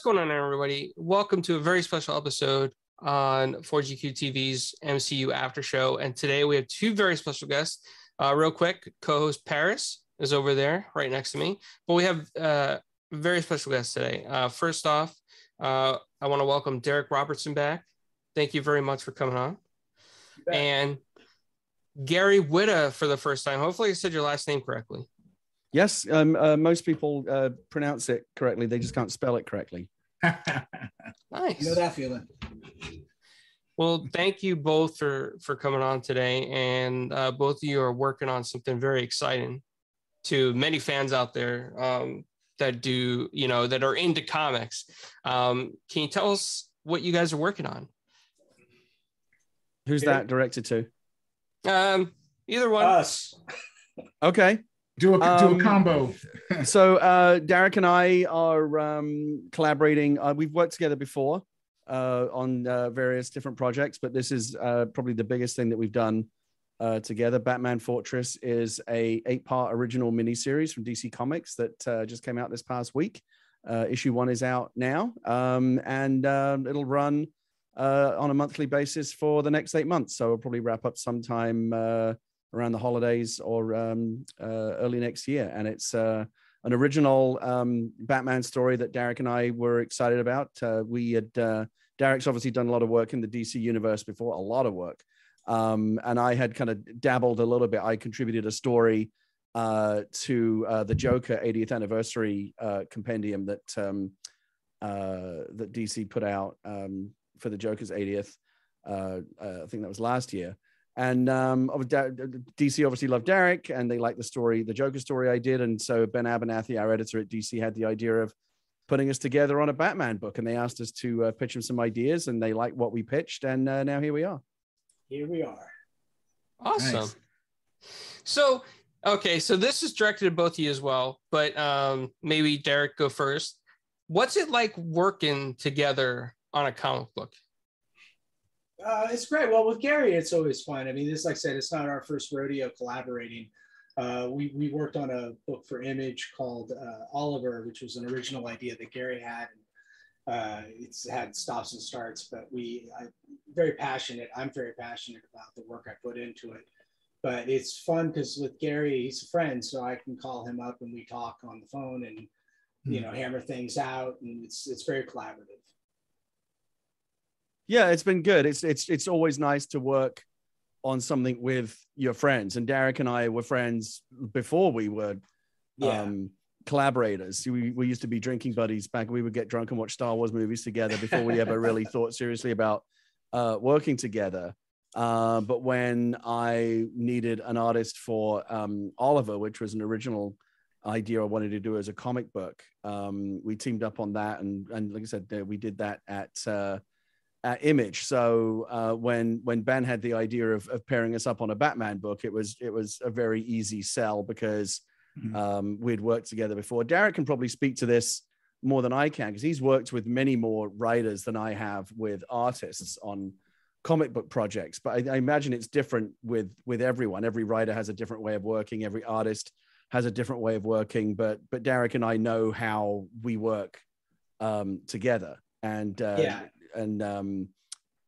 what's going on, everybody? Welcome to a very special episode on 4GQ TV's MCU After Show. And today we have two very special guests. Uh, real quick, co-host Paris is over there, right next to me. But we have uh, very special guests today. Uh, first off, uh, I want to welcome Darick Robertson back. Thank you very much for coming on. And Gary Whitta for the first time. Hopefully, I said your last name correctly. Yes, um, uh, most people uh, pronounce it correctly. They just can't spell it correctly. Nice. You know that feeling. Well, thank you both for for coming on today, and uh, both of you are working on something very exciting to many fans out there um, that do you know that are into comics. Um, can you tell us what you guys are working on? Who's that directed to? Um, either one. Us. Okay. Do a do Um, a combo. so uh, Darick and I are um, collaborating. Uh, we've worked together before uh, on uh, various different projects, but this is uh, probably the biggest thing that we've done uh, together. Batman Fortress is a eight-part original miniseries from DC Comics that uh, just came out this past week. Uh, issue one is out now, um, and um it'll run uh, on a monthly basis for the next eight months. So we'll probably wrap up sometime uh, around the holidays or um, uh, early next year. And it's uh, an original um, Batman story that Darick and I were excited about. Uh, we had uh, Darick's obviously done a lot of work in the DC universe before, a lot of work. Um, and I had kind of dabbled a little bit. I contributed a story uh, to uh, the Joker 80th anniversary compendium that um, that DC put out um, for the Joker's 80th. Uh, uh, I think that was last year. And um, DC obviously loved Darick, and they liked the story, the Joker story I did. And so Ben Abernathy, our editor at DC, had the idea of putting us together on a Batman book, and they asked us to uh, pitch them some ideas, and they liked what we pitched, and uh, now here we are. Here we are. Awesome. Nice. So, okay, so this is directed at both of you as well, but um, maybe Darick go first. What's it like working together on a comic book? Uh, it's great. Well, with Gary, it's always fun. I mean, this, like I said, it's not our first rodeo collaborating. Uh, we, we worked on a book for Image called uh, Oliver, which was an original idea that Gary had. Uh, it's had stops and starts, but we, I'm very passionate. I'm very passionate about the work I put into it. But it's fun because with Gary, he's a friend, so I can call him up and we talk on the phone and you know hammer things out, and it's it's very collaborative. Yeah, it's been good. It's it's it's always nice to work on something with your friends. And Darick and I were friends before we were Yeah. um, collaborators. We, we used to be drinking buddies back. We would get drunk and watch Star Wars movies together before we ever really thought seriously about uh, working together. Uh, but when I needed an artist for um, Oliver, which was an original idea I wanted to do as a comic book, um, we teamed up on that. And, and like I said, we did that at uh, at Image. So uh, when when Ben had the idea of, of pairing us up on a Batman book, it was it was a very easy sell because Mhm. um, we'd worked together before. Darick can probably speak to this more than I can because he's worked with many more writers than I have with artists on comic book projects. But I, I imagine it's different with with everyone. Every writer has a different way of working. Every artist has a different way of working. But but Darick and I know how we work um, together, and uh, Yeah. And um,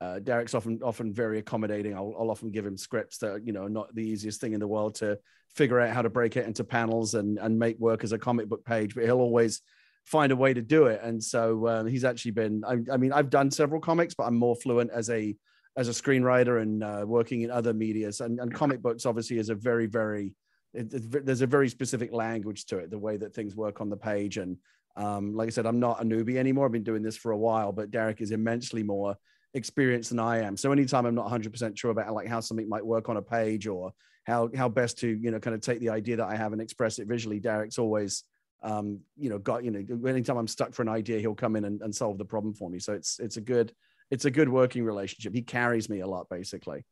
uh, Darick's often often very accommodating. I'll, I'll often give him scripts that you know are not the easiest thing in the world to figure out how to break it into panels and and make work as a comic book page, but he'll always find a way to do it. And so um, he's actually been. I, I mean, I've done several comics, but I'm more fluent as a as a screenwriter and uh, working in other medias. And, and comic books obviously is a very very it, ve- there's a very specific language to it, the way that things work on the page. And um, like I said, I'm not a newbie anymore. I've been doing this for a while, but Darick is immensely more experienced than I am. So anytime I'm not 100% sure about like how something might work on a page or how how best to you know kind of take the idea that I have and express it visually, Darick's always um, you know got you know anytime I'm stuck for an idea, he'll come in and, and solve the problem for me. So it's it's a good it's a good working relationship. He carries me a lot basically.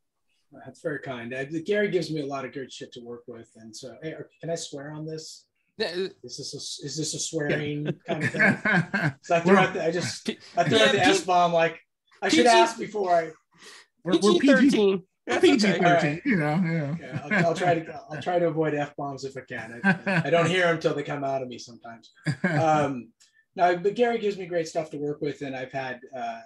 That's very kind. Uh, Gary gives me a lot of good shit to work with, and so hey, can I swear on this? Yeah, Is this a, is this a swearing kind of thing? So I threw out the, I just I threw Yeah, out the P- S bomb like I should ask before I. we're, we're PG PG, thirteen. PG okay. thirteen. You know, yeah. Yeah, I'll, I'll try to I'll try to avoid f bombs if I can. I, I don't hear them till they come out of me sometimes. Um, no, but Gary gives me great stuff to work with, and I've had, uh,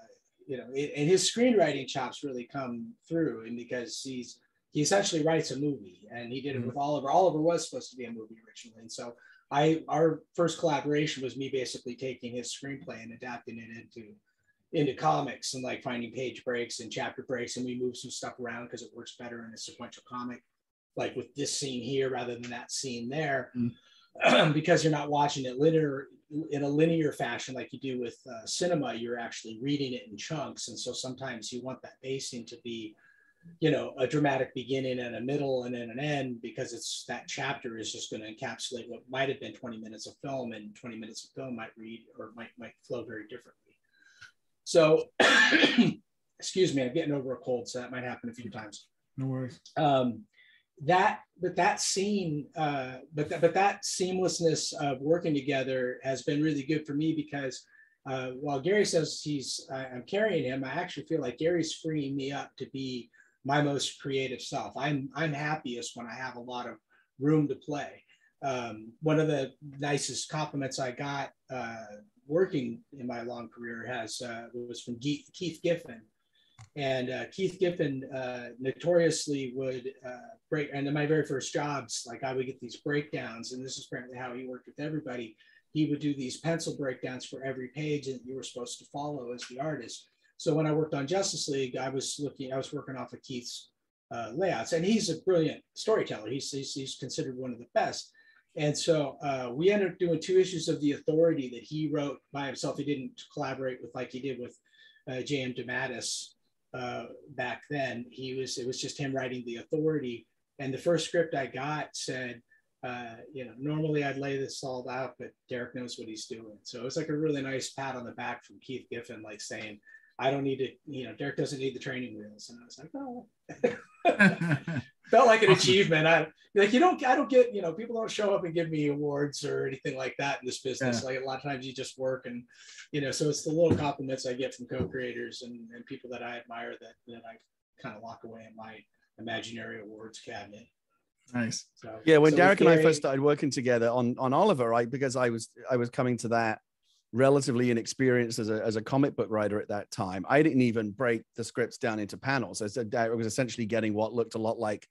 you know, it, and his screenwriting chops really come through, and because he's he essentially writes a movie, and he did it Mhm. with Oliver. Oliver was supposed to be a movie originally, and so I our first collaboration was me basically taking his screenplay and adapting it into into comics and like finding page breaks and chapter breaks, and we move some stuff around because it works better in a sequential comic, like with this scene here rather than that scene there, because you're not watching it linear in a linear fashion like you do with uh, cinema. You're actually reading it in chunks, and so sometimes you want that pacing to be you know a dramatic beginning and a middle and then an end because it's that chapter is just going to encapsulate what might have been 20 minutes of film and 20 minutes of film might read or might might flow very differently so excuse me i'm getting over a cold so that might happen a few times No worries. um, that but that scene uh, but that, but that seamlessness of working together has been really good for me because uh, while Gary says he's I'm carrying him, I actually feel like Gary's freeing me up to be my most creative self. I'm I'm happiest when I have a lot of room to play. Um, one of the nicest compliments I got uh, working in my long career has uh, was from Keith, Keith Giffen, and uh, Keith Giffen uh, notoriously would uh, break. And in my very first jobs, like I would get these breakdowns, and this is apparently how he worked with everybody. He would do these pencil breakdowns for every page that you were supposed to follow as the artist. So when I worked on Justice League, I was looking, I was working off of Keith's uh, layouts, and he's a brilliant storyteller. He's, he's, he's considered one of the best. And so uh, we ended up doing two issues of The Authority that he wrote by himself. He didn't collaborate with like he did with uh, J.M. DeMatteis uh, back then. He was it was just him writing The Authority. And the first script I got said, uh, you know, normally I'd lay this all out, but Darick knows what he's doing. So it was like a really nice pat on the back from Keith Giffen, like saying, I don't need to, you know, Darick doesn't need the training wheels. And I was like, oh, felt like an achievement. I like you don't I don't get, you know, people don't show up and give me awards or anything like that in this business. Like a lot of times you just work and you know, so it's the little compliments I get from co-creators and, and people that I admire that that I kind of lock away in my imaginary awards cabinet. nice. So Yeah, when so with Darick and I first started working together on on Oliver, right? Because I was I was coming to that relatively inexperienced as a as a comic book writer at that time. I didn't even break the scripts down into panels. I said Darick was essentially getting what looked a lot like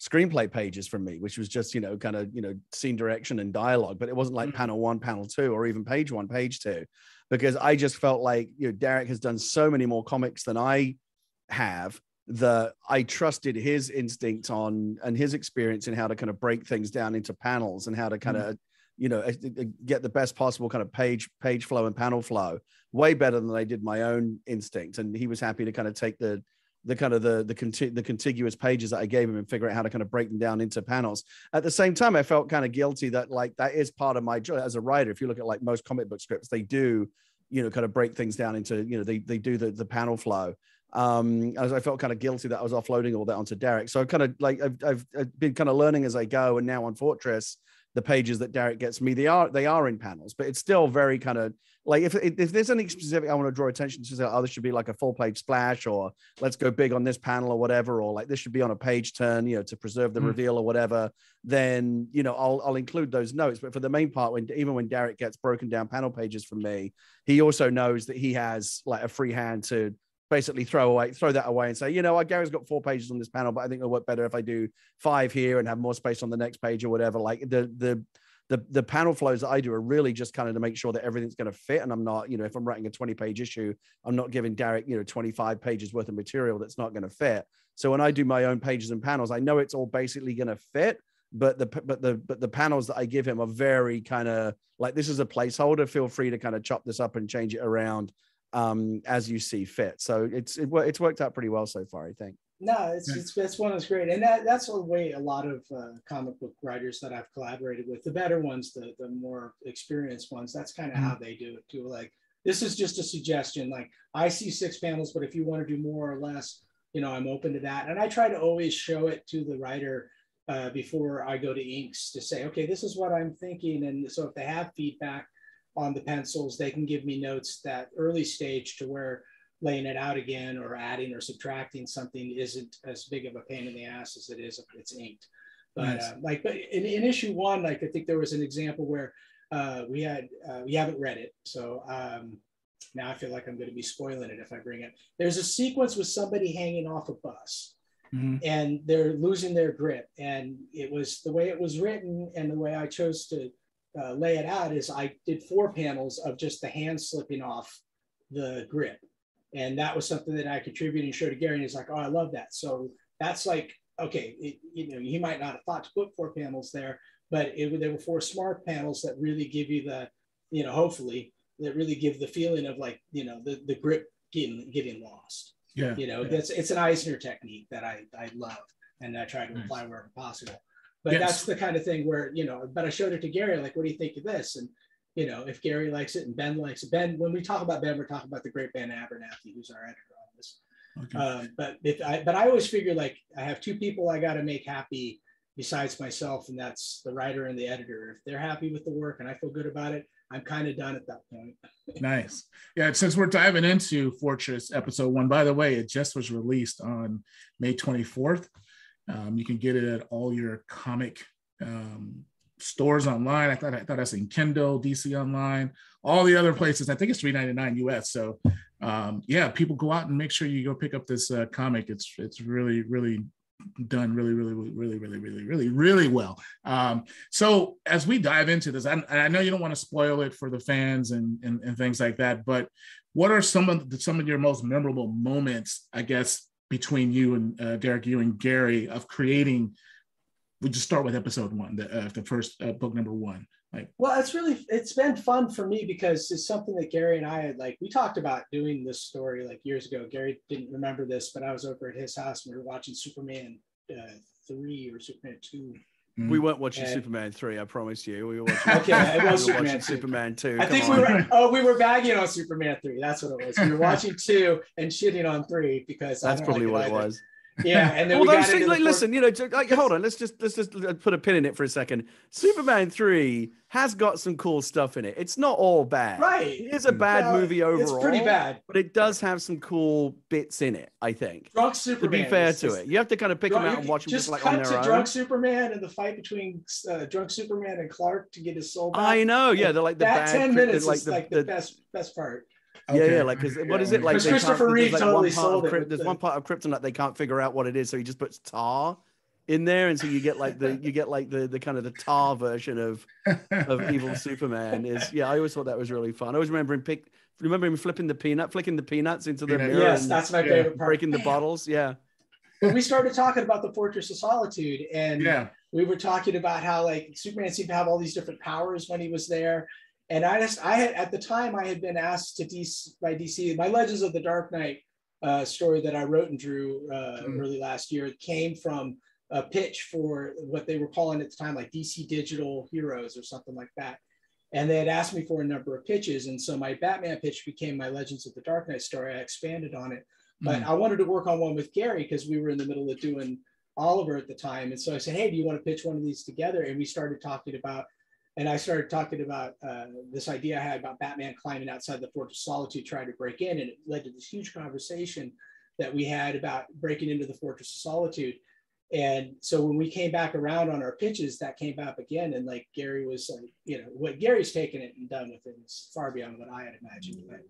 screenplay pages from me, which was just you know kind of you know scene direction and dialogue, but it wasn't like Mhm. panel one, panel two, or even page one, page two, because I just felt like you know Darick has done so many more comics than I have that I trusted his instinct on and his experience in how to kind of break things down into panels and how to kind of you know get the best possible kind of page page flow and panel flow way better than I did my own instinct and he was happy to kind of take the the kind of the the, conti- the contiguous pages that I gave him and figure out how to kind of break them down into panels. At the same time, I felt kind of guilty that like that is part of my job as a writer. If you look at like most comic book scripts, they do, you know, kind of break things down into, you know, they they do the the panel flow. Um, as I felt kind of guilty that I was offloading all that onto Darick. So I kind of like I've, I've I've been kind of learning as I go, and now on Fortress, the pages that Darick gets me, they are they are in panels, but it's still very kind of like if if there's anything specific I want to draw attention to, say, oh, this should be like a full page splash, or let's go big on this panel or whatever, or like this should be on a page turn, you know, to preserve the Mm. reveal or whatever. Then you know I'll I'll include those notes. But for the main part, when even when Darick gets broken down panel pages from me, he also knows that he has like a free hand to basically throw away throw that away and say you know what gary's got four pages on this panel but i think it'll work better if i do five here and have more space on the next page or whatever like the the the, the panel flows that I do are really just kind of to make sure that everything's going to fit. And I'm not, you know, if I'm writing a 20 page issue, I'm not giving Darick, you know, 25 pages worth of material that's not going to fit. So when I do my own pages and panels, I know it's all basically going to fit. But the but the but the panels that I give him are very kind of like this is a placeholder. Feel free to kind of chop this up and change it around um, as you see fit. So it's it, it's worked out pretty well so far, I think. No, it's, Yeah. it's that's one that's great, and that that's the way a lot of uh, comic book writers that I've collaborated with, the better ones, the the more experienced ones, that's kind of how they do it too. Like this is just a suggestion. Like I see six panels, but if you want to do more or less, you know, I'm open to that. And I try to always show it to the writer uh, before I go to inks to say, okay, this is what I'm thinking, and so if they have feedback on the pencils, they can give me notes that early stage to where laying it out again or adding or subtracting something isn't as big of a pain in the ass as it is if it's inked. But Nice. uh, like, but in, in issue one, like I think there was an example where uh, we had uh, we haven't read it, so um, now I feel like I'm going to be spoiling it if I bring it. There's a sequence with somebody hanging off a bus, Mhm. and they're losing their grip, and it was the way it was written and the way I chose to uh, lay it out is I did four panels of just the hand slipping off the grip, and that was something that I contributed and showed to Gary, and he's like, "Oh, I love that." So that's like okay, it, you know, he might not have thought to put four panels there, but it, there were four smart panels that really give you the, you know, hopefully that really give the feeling of like, you know, the, the grip getting getting lost. Yeah. You know, yeah. that's it's an Eisner technique that I I love and I try to Nice. apply wherever possible. But Yes. that's the kind of thing where you know. But I showed it to Gary, like, what do you think of this? And you know, if Gary likes it and Ben likes it, Ben. When we talk about Ben, we're talking about the great Ben Abernathy, who's our editor on this. Okay. Um, but if I, but I always figure like I have two people I got to make happy besides myself, and that's the writer and the editor. If they're happy with the work and I feel good about it, I'm kind of done at that point. Nice. Yeah, since we're diving into Fortress episode one, by the way, it just was released on May 24th. Um, you can get it at all your comic um, stores online. I thought I thought I seen Kindle, DC Online, all the other places. I think it's three ninety nine US. So um, yeah, people go out and make sure you go pick up this uh, comic. It's it's really really done really really really really really really really well. Um, so as we dive into this, I, I know you don't want to spoil it for the fans and, and and things like that, but what are some of the, some of your most memorable moments? I guess between you and uh, Darick, you and Gary, of creating? We just start with episode one, the uh, the first uh, book number one. Like, Well, it's really it's been fun for me because it's something that Gary and I had like we talked about doing this story like years ago. Gary didn't remember this, but I was over at his house and we were watching Superman uh, three or Superman two. We mm. weren't watching And- Superman three. I promise you. We were watching. Okay, it we were was Superman watching. Superman two. I Come think on. we were oh we were bagging on Superman three. That's what it was. We were watching two and shitting on three because That's don't probably like what it either. was. Yeah, and then we those things, like, listen, you know, like, hold on. Let's just let's just uh, put a pin in it for a second. Superman three has got some cool stuff in it. It's not all bad. right. It is a bad No, movie overall. It's pretty bad. but it does have some cool bits in it. I think. Drunk Superman. To be fair to just- it, you have to kind of pick them Drunk- out and watch them just just like cut on to own. drunk Superman and the fight between uh, drunk Superman and Clark to get his soul back. I know, yeah, they're like the that bad, ten minutes like is the, like the, best best part. Yeah, okay. yeah, like 'cause what is Yeah. it like? Because Christopher Reeve like, totally one part sold of it There's the- one part of Krypton that they can't figure out what it is, so he just puts tar in there, and so you get like the you get like the the kind of the tar version of of evil Superman. Is yeah, I always thought that was really fun. I always remember him pick remember him flipping the peanut, flicking the peanuts into the Peanut, mirror, Yes, that's my yeah, favorite part. breaking the bottles. Yeah, But we started talking about the Fortress of Solitude, and yeah. we were talking about how like Superman seemed to have all these different powers when he was there. And I just, I had at the time I had been asked to DC by DC. My Legends of the Dark Knight uh, story that I wrote and drew uh, Mm. early last year came from a pitch for what they were calling at the time like DC Digital Heroes or something like that. And they had asked me for a number of pitches, and so my Batman pitch became my Legends of the Dark Knight story. I expanded on it, but Mm. I wanted to work on one with Gary because we were in the middle of doing Oliver at the time. And so I said, Hey, do you want to pitch one of these together? And we started talking about, and I started talking about uh, this idea I had about Batman climbing outside the Fortress of Solitude, trying to break in. And it led to this huge conversation that we had about breaking into the Fortress of Solitude. And so when we came back around on our pitches, that came up again. And like Gary was like, you know, what Gary's taken it and done with it is far beyond what I had imagined. But,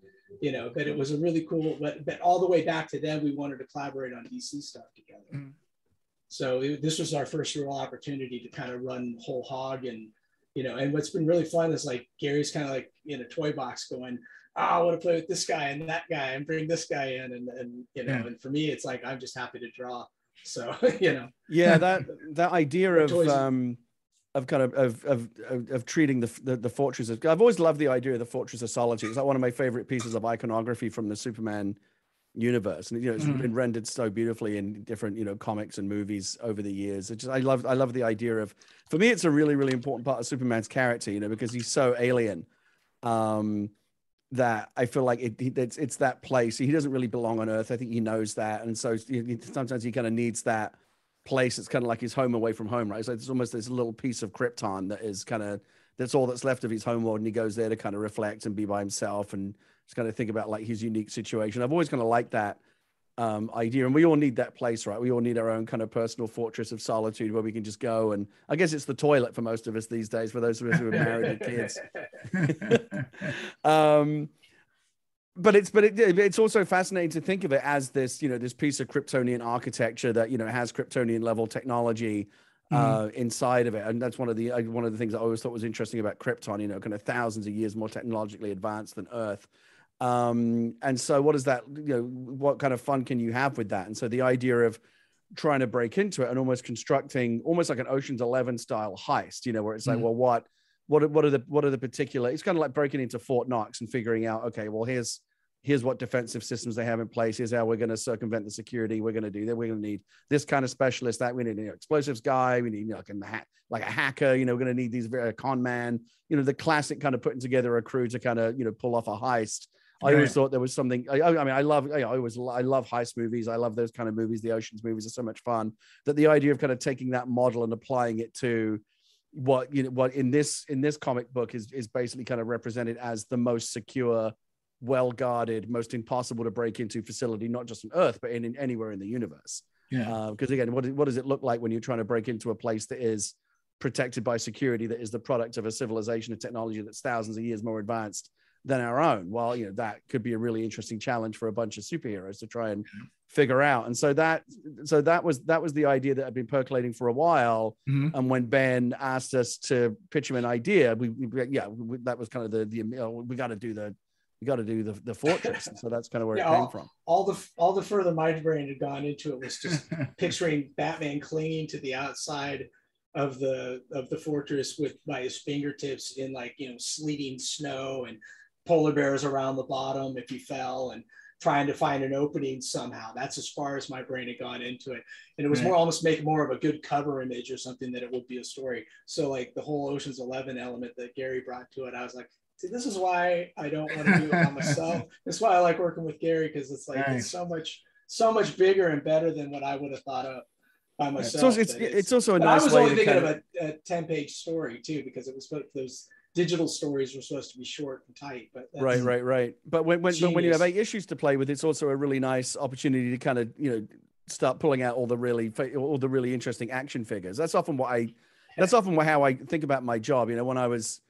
you know, but it was a really cool, but, but all the way back to then, we wanted to collaborate on DC stuff together. Mhm. So it, this was our first real opportunity to kind of run whole hog and, you know, and what's been really fun is like Gary's kind of like in a toy box going, oh, I want to play with this guy and that guy and bring this guy in. And, and you know, Yeah. and for me, it's like, I'm just happy to draw. So, you know, yeah. That that idea of um of kind of of of, of, treating the, the the fortress I've always loved the idea of the fortress of solitude. It's like one of my favorite pieces of iconography from the Superman universe, and you know it's Mhm. been rendered so beautifully in different you know comics and movies over the years. It just I love I love the idea of for me it's a really really important part of Superman's character, you know, because he's so alien. Um, that I feel like it, it- it's it's that place. He doesn't really belong on Earth. I think he knows that, and so sometimes he kind of needs that place. It's kind of like his home away from home, right? So it's almost this little piece of Krypton that is kind of that's all that's left of his home world, and he goes there to kind of reflect and be by himself and just kind of think about like his unique situation. I've always kind of liked that um, idea. And we all need that place, right? We all need our own kind of personal fortress of solitude where we can just go. And I guess it's the toilet for most of us these days, for those of us who are married with kids. um, but it's but it, it's also fascinating to think of it as this you know this piece of Kryptonian architecture that you know has Kryptonian level technology uh, mm-hmm. inside of it, and that's one of the uh, one of the things I always thought was interesting about Krypton. You know, kind of thousands of years more technologically advanced than Earth. Um, and so, what is that? You know, what kind of fun can you have with that? And so, the idea of trying to break into it and almost constructing almost like an Ocean's Eleven style heist. You know, where it's like, mm-hmm. well, what, what, what are the what are the particular? It's kind of like breaking into Fort Knox and figuring out, okay, well, here's here's what defensive systems they have in place. Here's how we're going to circumvent the security. We're going to do that. We're going to need this kind of specialist. That we need an you know, explosives guy. We need you know, like, a, like a hacker. You know, we're going to need these very con man. You know, the classic kind of putting together a crew to kind of you know pull off a heist. I always thought there was something. I, I, mean, I love. I always. I love heist movies. I love those kind of movies. The oceans movies are so much fun. That the idea of kind of taking that model and applying it to what you know what in this in this comic book is is basically kind of represented as the most secure, well guarded, most impossible to break into facility, not just on Earth but in, in anywhere in the universe. Yeah. Because uh, again, what what does it look like when you're trying to break into a place that is protected by security that is the product of a civilization of technology that's thousands of years more advanced than our own. Well, you know, that could be a really interesting challenge for a bunch of superheroes to try and figure out. And so that so that was that was the idea that had been percolating for a while. Mm-hmm. And when Ben asked us to pitch him an idea, we, we yeah, we, that was kind of the the you know, we got to do the we got to do the, the fortress. And so that's kind of where yeah, it came all, from. All the all the further my brain had gone into it was just picturing Batman clinging to the outside of the of the fortress with by his fingertips in like you know sleeting snow and polar bears around the bottom if you fell and trying to find an opening somehow. That's as far as my brain had gone into it. And it was right. more almost make more of a good cover image or something that it would be a story. So like the whole Ocean's 11 element that Gary brought to it, I was like, see, this is why I don't want to do it by myself. That's why I like working with Gary because it's like, it's so much, so much bigger and better than what I would have thought of by myself. So it's, it's, it's, also a nice I was only thinking of a, a 10 page story too, because it was those digital stories were supposed to be short and tight but right right right. But when when, but when you have eight issues to play with it's also a really nice opportunity to kind of you know start pulling out all the really all the really interesting action figures. That's often what i that's often how i think about my job. You know when i was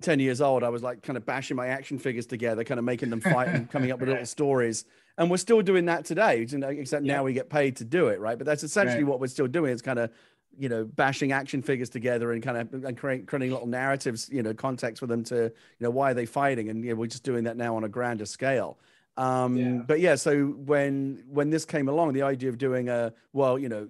10 years old i was like kind of bashing my action figures together kind of making them fight and coming up with little stories. And we're still doing that today except now we get paid to do it right? But that's essentially right. what we're still doing. It's kind of you know bashing action figures together and kind of and creating, creating little narratives you know context for them to you know why are they fighting? And you know, we're just doing that now on a grander scale. Um yeah. but yeah so when when this came along the idea of doing a well you know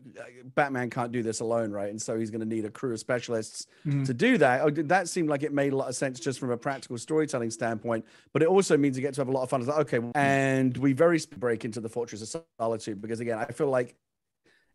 batman can't do this alone right? And so he's going to need a crew of specialists mm-hmm. to do that. Oh, that seemed like it made a lot of sense just from a practical storytelling standpoint but it also means you get to have a lot of fun. It's like okay and we very break into the fortress of solitude because again i feel like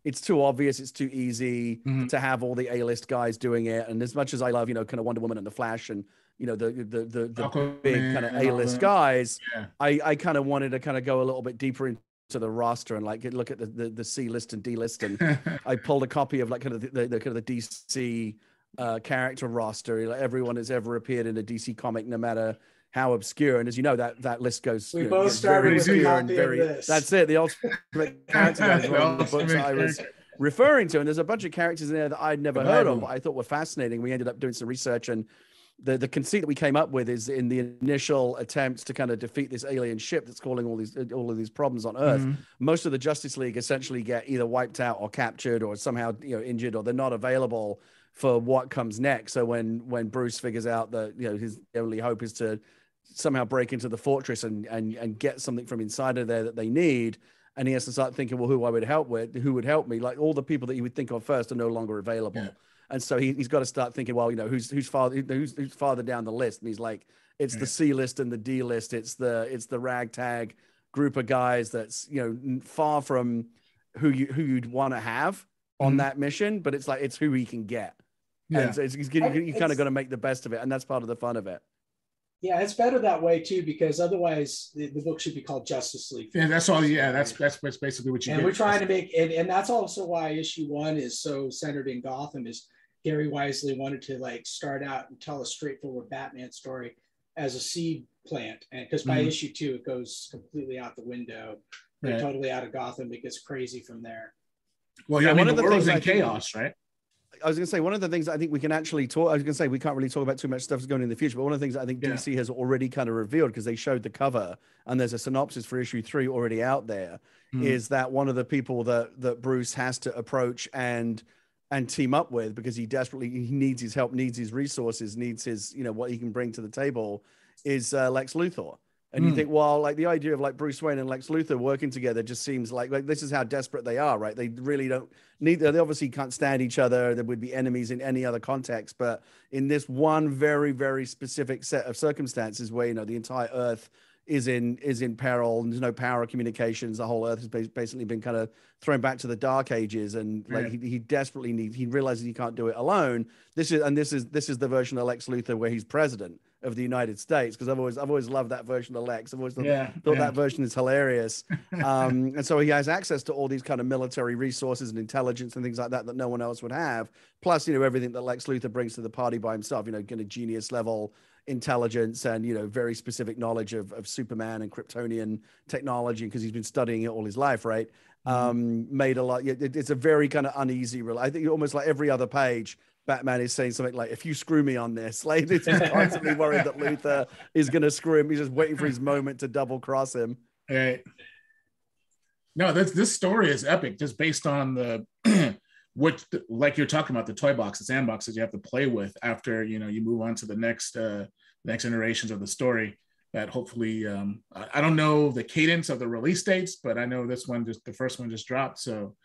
it's too obvious, it's too easy mm-hmm. to have all the A-list guys doing it. And as much as I love, you know, kind of Wonder Woman and the Flash and you know the the the, the big kind of A-list guys, yeah. I I kind of wanted to kind of go a little bit deeper into the roster and like look at the the, the C list and D list. And I pulled a copy of like kind of the, the, the kind of the DC uh, character roster. Like everyone has ever appeared in a DC comic, no matter how obscure. And as you know, that that list goes. We both know, started with a copy very. That's it. The ultimate character the books I was referring to, and there's a bunch of characters in there that I'd never heard of, but I thought were fascinating. We ended up doing some research, and the the conceit that we came up with is in the initial attempts to kind of defeat this alien ship that's causing all these all of these problems on Earth. Mm-hmm. Most of the Justice League essentially get either wiped out or captured or somehow you know injured or they're not available for what comes next. So when when Bruce figures out that you know his only hope is to somehow break into the fortress and and and get something from inside of there that they need and he has to start thinking well who i would help with who would help me like all the people that you would think of first are no longer available yeah. and so he, has got to start thinking well you know who's who's farther who's, who's farther down the list and he's like it's yeah. the c list and the d list it's the it's the ragtag group of guys that's you know far from who you who you'd want to have on mm-hmm. that mission but it's like it's who he can get yeah. and so it's, it's, you, you kind of got to make the best of it and that's part of the fun of it yeah, it's better that way too because otherwise the, the book should be called Justice League. Yeah, that's all. Yeah, that's that's, that's basically what you. And we're trying to make, and, and that's also why issue one is so centered in Gotham. Is Gary Wisely wanted to like start out and tell a straightforward Batman story as a seed plant, and because by mm-hmm. issue two it goes completely out the window. they're Right. totally out of Gotham. It gets crazy from there. Well, Yeah, yeah, I one mean, of the the world's things in I think- chaos, right? I was going to say one of the things I think we can actually talk. I was going to say we can't really talk about too much stuff that's going in the future, but one of the things I think Yeah. DC has already kind of revealed because they showed the cover and there's a synopsis for issue three already out there. Is Hmm. that one of the people that that Bruce has to approach and and team up with because he desperately he needs his help, needs his resources, needs his you know what he can bring to the table is uh, Lex Luthor. And you Hmm. think, well, like the idea of like Bruce Wayne and Lex Luthor working together just seems like like this is how desperate they are, right? They really don't need. They obviously can't stand each other. They would be enemies in any other context, but in this one very very specific set of circumstances where you know the entire Earth is in is in peril and there's no power of communications the whole earth has basically been kind of thrown back to the dark ages and like Right. he, he desperately needs he realizes he can't do it alone this is and this is this is the version of lex luthor where he's president of the united states because i've always i've always loved that version of lex. I've always thought, Yeah, thought yeah. that version is hilarious. Um, and so he has access to all these kind of military resources and intelligence and things like that that no one else would have. Plus you know everything that lex luthor brings to the party by himself you know kind of genius level intelligence and you know very specific knowledge of, of superman and kryptonian technology because he's been studying it all his life right? Um made a lot it, it's a very kind of uneasy i think almost like every other page batman is saying something like if you screw me on this like he's constantly worried that luthor is going to screw him he's just waiting for his moment to double cross him Right. No, this this story is epic, just based on the what, like you're talking about, the toy boxes, sandboxes you have to play with after you know you move on to the next uh, next iterations of the story. That hopefully, um, I, I don't know the cadence of the release dates, but I know this one just the first one just dropped, so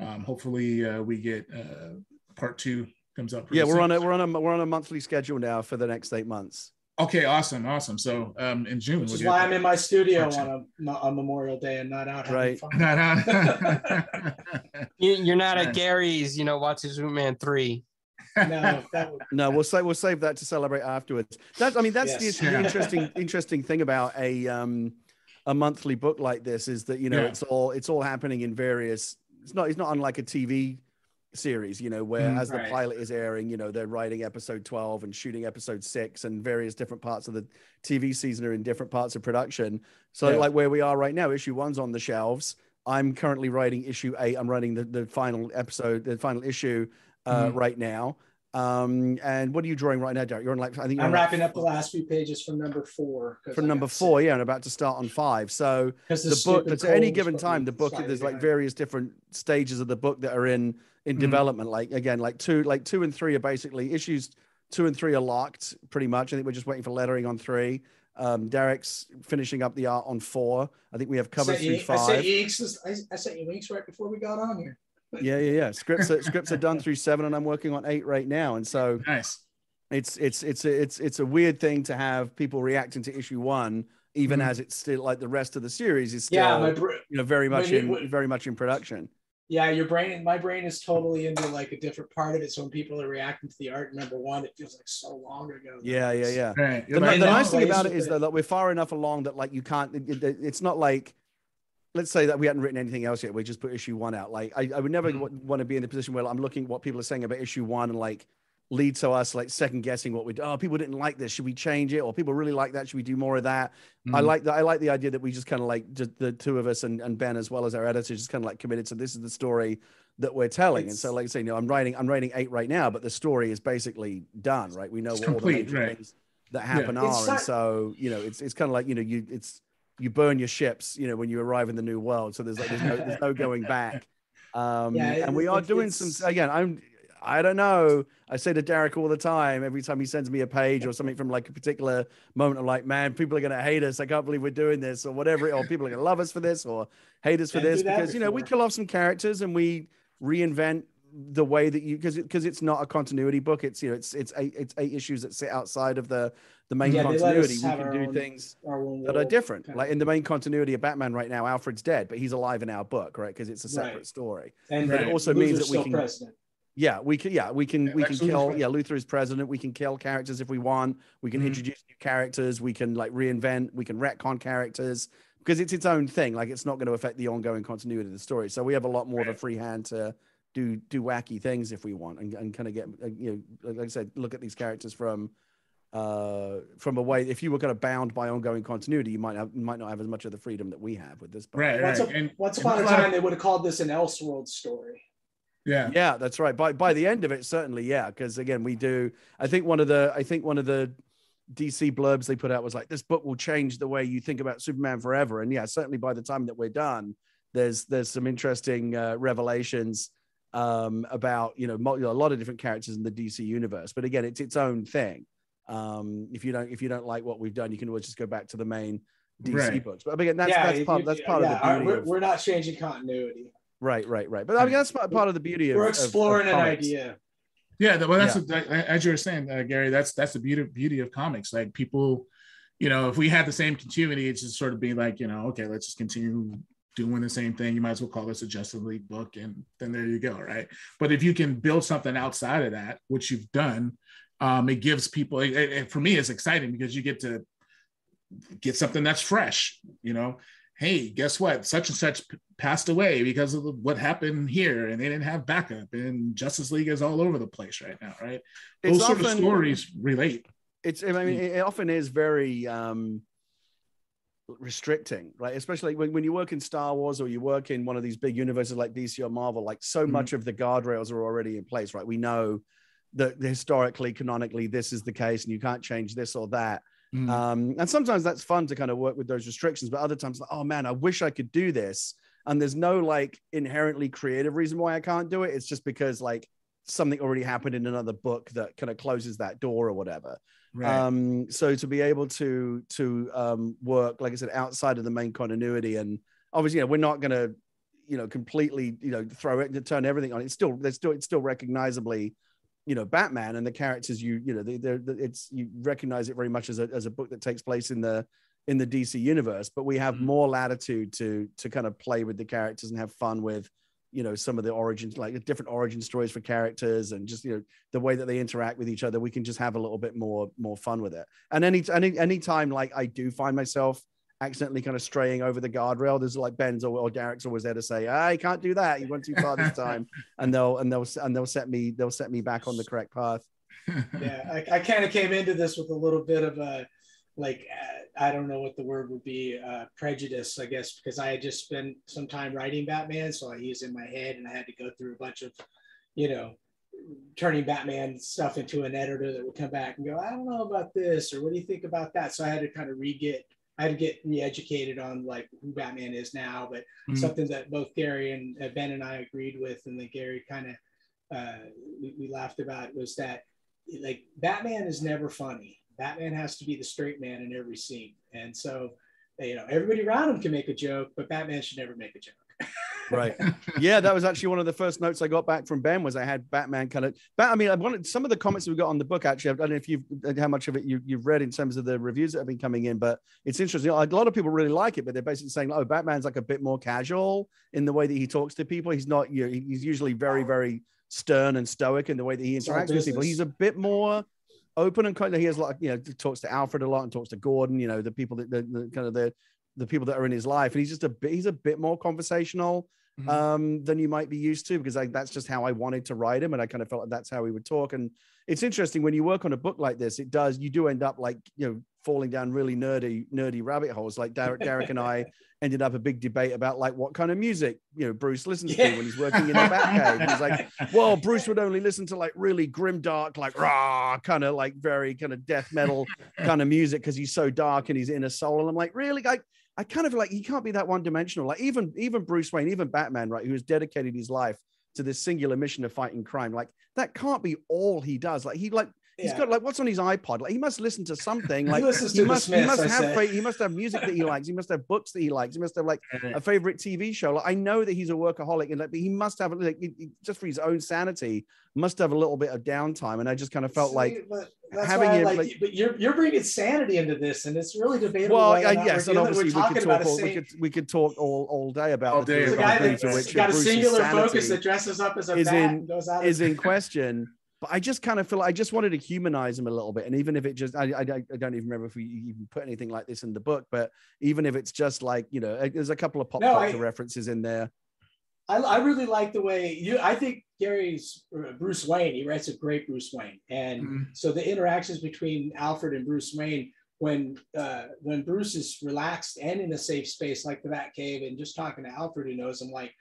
um, hopefully uh, we get uh, part two comes up. yeah we're soon. on a we're on a we're on a monthly schedule now for the next eight months Okay, awesome, awesome. So um, in June, Which we'll is why I'm in my studio on a on Memorial Day and not out Right. fun. Not on- You, you're not at Gary's, you know, watching Superman 3. No, that would, No, we'll say we'll save that to celebrate afterwards. That's I mean that's Yes. the, the interesting interesting thing about a um a monthly book like this is that you know Yeah. it's all it's all happening in various. It's not it's not unlike a TV series, you know, where Mm. as the Right. pilot is airing, you know, they're writing episode twelve and shooting episode six, and various different parts of the TV season are in different parts of production. So Yeah. like where we are right now, issue one's on the shelves. I'm currently writing issue eight. I'm writing the, the final episode, the final issue uh, Mhm. right now. Um, and what are you drawing right now, Darick? You're on like I think you're I'm on like wrapping up the last few pages from number four. From I number four, sick. yeah, and about to start on five. So the book, stupid at any given time, the book there's like various different stages of the book that are in in Mhm. development. Like again, like two, like two and three are basically issues. Two and three are locked pretty much. I think we're just waiting for lettering on three. Um, Darick's finishing up the art on four. I think we have I covers through you- I sent five. you inks. I, I sent you links right before we got on here. Yeah, yeah, yeah. Scripts are, scripts are done through seven, and I'm working on eight right now. And so nice. it's it's it's a, it's it's a weird thing to have people reacting to issue one, even Mhm. as it's still like the rest of the series is still Yeah, my br- you know very much you- in when- very much in production. Yeah, your brain, my brain is totally into like a different part of it. So when people are reacting to the art number one, it feels like so long ago. Yeah, yeah, yeah. Right. The, Right the now, nice thing about it is with is that we're far enough along that like you can't. It, it- it's not like, let's say that we hadn't written anything else yet. We just put issue one out. Like I, I would never Mhm. want to be in the position where I'm looking at what people are saying about issue one and like lead to us like second guessing what we do. Oh, people didn't like this. Should we change it? Or people really like that. Should we do more of that? I Mhm. like that. I like the idea that we just kind of like just the two of us and, and Ben as well as our editor just kind of like committed to this is the story that we're telling. and so like I say, you know, I'm writing I'm writing eight right now, but the story is basically done, right? We know It's what all the complete, major right. things that happen It's are. And so, you know, it's it's kind of like, you know, you it's you burn your ships, you know, when you arrive in the new world. So there's like there's no there's no going back. Um Yeah, and we are doing some again, I'm I don't know. I say to Darick all the time, every time he sends me a page or something from like a particular moment, I'm like, man, people are going to hate us. I can't believe we're doing this or whatever. Or people are going to love us for this or hate us for this because, you know, we kill off some characters and we reinvent the way that you because because it's not a continuity book it's you know it's it's eight it's eight issues that sit outside of the the main Yeah, they let us continuity we can do own- things that are different kind of- like in the main continuity of batman right now alfred's dead but he's alive in our book right because it's a separate Right. story and But it also means that we can- president. Yeah, we can. Yeah, we can. Yeah, we can kill. Yeah, Luthor is president. We can kill characters if we want. We can Mhm. introduce new characters. We can like reinvent. We can retcon characters because it's its own thing. Like it's not going to affect the ongoing continuity of the story. So we have a lot more of a free hand to do do wacky things if we want and, and kind of get uh, you know like I said, look at these characters from uh from a way if you were kind of bound by ongoing continuity you might have might not have as much of the freedom that we have with this book. right, Once, right. a- And, once upon a time, they would have called this an Elseworld story. Yeah, yeah that's right. By by the end of it certainly yeah because again we do i think one of the i think one of the dc blurbs they put out was like this book will change the way you think about superman forever. And yeah certainly by the time that we're done there's there's some interesting uh, revelations um about you know, mo- a lot of different characters in the dc universe. But again it's its own thing. Um if you don't if you don't like what we've done you can always just go back to the main dc Right. books. But again that's yeah, that's part you- that's part yeah, of the beauty we're, of, we're not changing continuity. Right right right but i mean that's part, part of the beauty of We're of- of exploring an idea. Yeah, well, that's what- that- as you were saying, uh, Gary. That's that's the beauty beauty of comics. Like people, you know, if we had the same continuity, it's just sort of be like, you know, okay, let's just continue doing the same thing. You might as well call this a Justice League book, and then there you go, right? But if you can build something outside of that, which you've done, um, it gives people. It, it- for me, it's exciting because you get to get something that's fresh. You know, hey, guess what? Such and such passed away because of what happened here, and they didn't have backup. And Justice League is all over the place right now, right? It's Those sort of stories relate. it's i mean it often is very um restricting right especially when, when you work in star wars or you work in one of these big universes like dc or marvel like so Mhm. much of the guardrails are already in place right we know that historically canonically this is the case and you can't change this or that Mm. um and sometimes that's fun to kind of work with those restrictions but other times like oh man i wish i could do this and there's no like inherently creative reason why i can't do it it's just because like something already happened in another book that kind of closes that door or whatever right. um so to be able to to um work like i said outside of the main continuity and obviously you know we're not going to you know completely you know throw it turn everything on it's still there's still it's still recognizably you know batman and the characters you you know they, they're, it's you recognize it very much as a, as a book that takes place in the in the dc universe but we have Mhm. more latitude to to kind of play with the characters and have fun with you know some of the origins like different origin stories for characters and just you know the way that they interact with each other we can just have a little bit more more fun with it and any any any time like i do find myself accidentally kind of straying over the guardrail. There's like ben's or, or darick's always there to say ah can't do that. You went too far this time. And they'll and they'll and they'll set me they'll set me back on the correct path. Yeah, I, I kind of came into this with a little bit of a like uh, I don't know what the word would be uh, prejudice, I guess, because I had just spent some time writing Batman, so I used in my head, and I had to go through a bunch of, you know, turning Batman stuff into an editor that would come back and go, I don't know about this, or what do you think about that? So I had to kind of re-get, I had to get re-educated on like who Batman is now, but Mhm. something that both Gary and uh, Ben and I agreed with, and that Gary kind of uh, we, we laughed about was that like Batman is never funny. Batman has to be the straight man in every scene, and so you know everybody around him can make a joke, but Batman should never make a joke. Right. Yeah that was actually one of the first notes i got back from ben was i had batman kind of but i mean i wanted some of the comments we got on the book actually i don't know if you've uh, how much of it you, you've read in terms of the reviews that have been coming in but it's interesting a lot of people really like it but they're basically saying oh batman's like a bit more casual in the way that he talks to people. He's not you know, he's usually very very stern and stoic in the way that he interacts with people. he's a bit more open and kind of he has like you know talks to alfred a lot and talks to gordon you know the people that the, the kind of the the people that are in his life and he's just a bit he's a bit more conversational Mhm. um, than you might be used to because I, that's just how I wanted to write him, and I kind of felt like that's how he would talk. And it's interesting when you work on a book like this, it does you do end up like you know falling down really nerdy nerdy rabbit holes. Like Darick, Darick and I ended up a big debate about like what kind of music you know Bruce listens to when he's working in the Batcave. He's like, well, Bruce would only listen to like really grim, dark, like raw, kind of like very kind of death metal kind of music because he's so dark and he's in a soul. And I'm like, really? Like, I kind of like he can't be that one dimensional. Like even even Bruce Wayne, even Batman, right, who has dedicated his life to this singular mission of fighting crime. Like that can't be all he does. Like he like he's Yeah. got like what's on his iPod? Like he must listen to something. He Like listens he to must he must I have fa- he must have music that he likes. He must have books that he likes. He must have like a favorite TV show. Like I know that he's a workaholic, and like, but he must have like he- he- just for his own sanity, must have a little bit of downtime. And I just kind of felt See, like, having it, like, like- but you're you're bringing sanity into this, and it's really debatable. well, not yes, and obviously we're could talk. All, we could we could talk all all day about All the day two There's a of about guy the it. degree to got a singular focus that dresses up as a bat in- and goes out. is in question. But I just kind of feel like I just wanted to humanize him a little bit, and even if it just I, I, I don't even remember if we even put anything like this in the book, but even if it's just like you know, there's a couple of pop No, culture I- references in there. I, I really like the way you. I think Gary's uh, Bruce Wayne. He writes a great Bruce Wayne, and Mhm. so the interactions between Alfred and Bruce Wayne, when uh, when Bruce is relaxed and in a safe space like the Batcave, and just talking to Alfred, who knows him like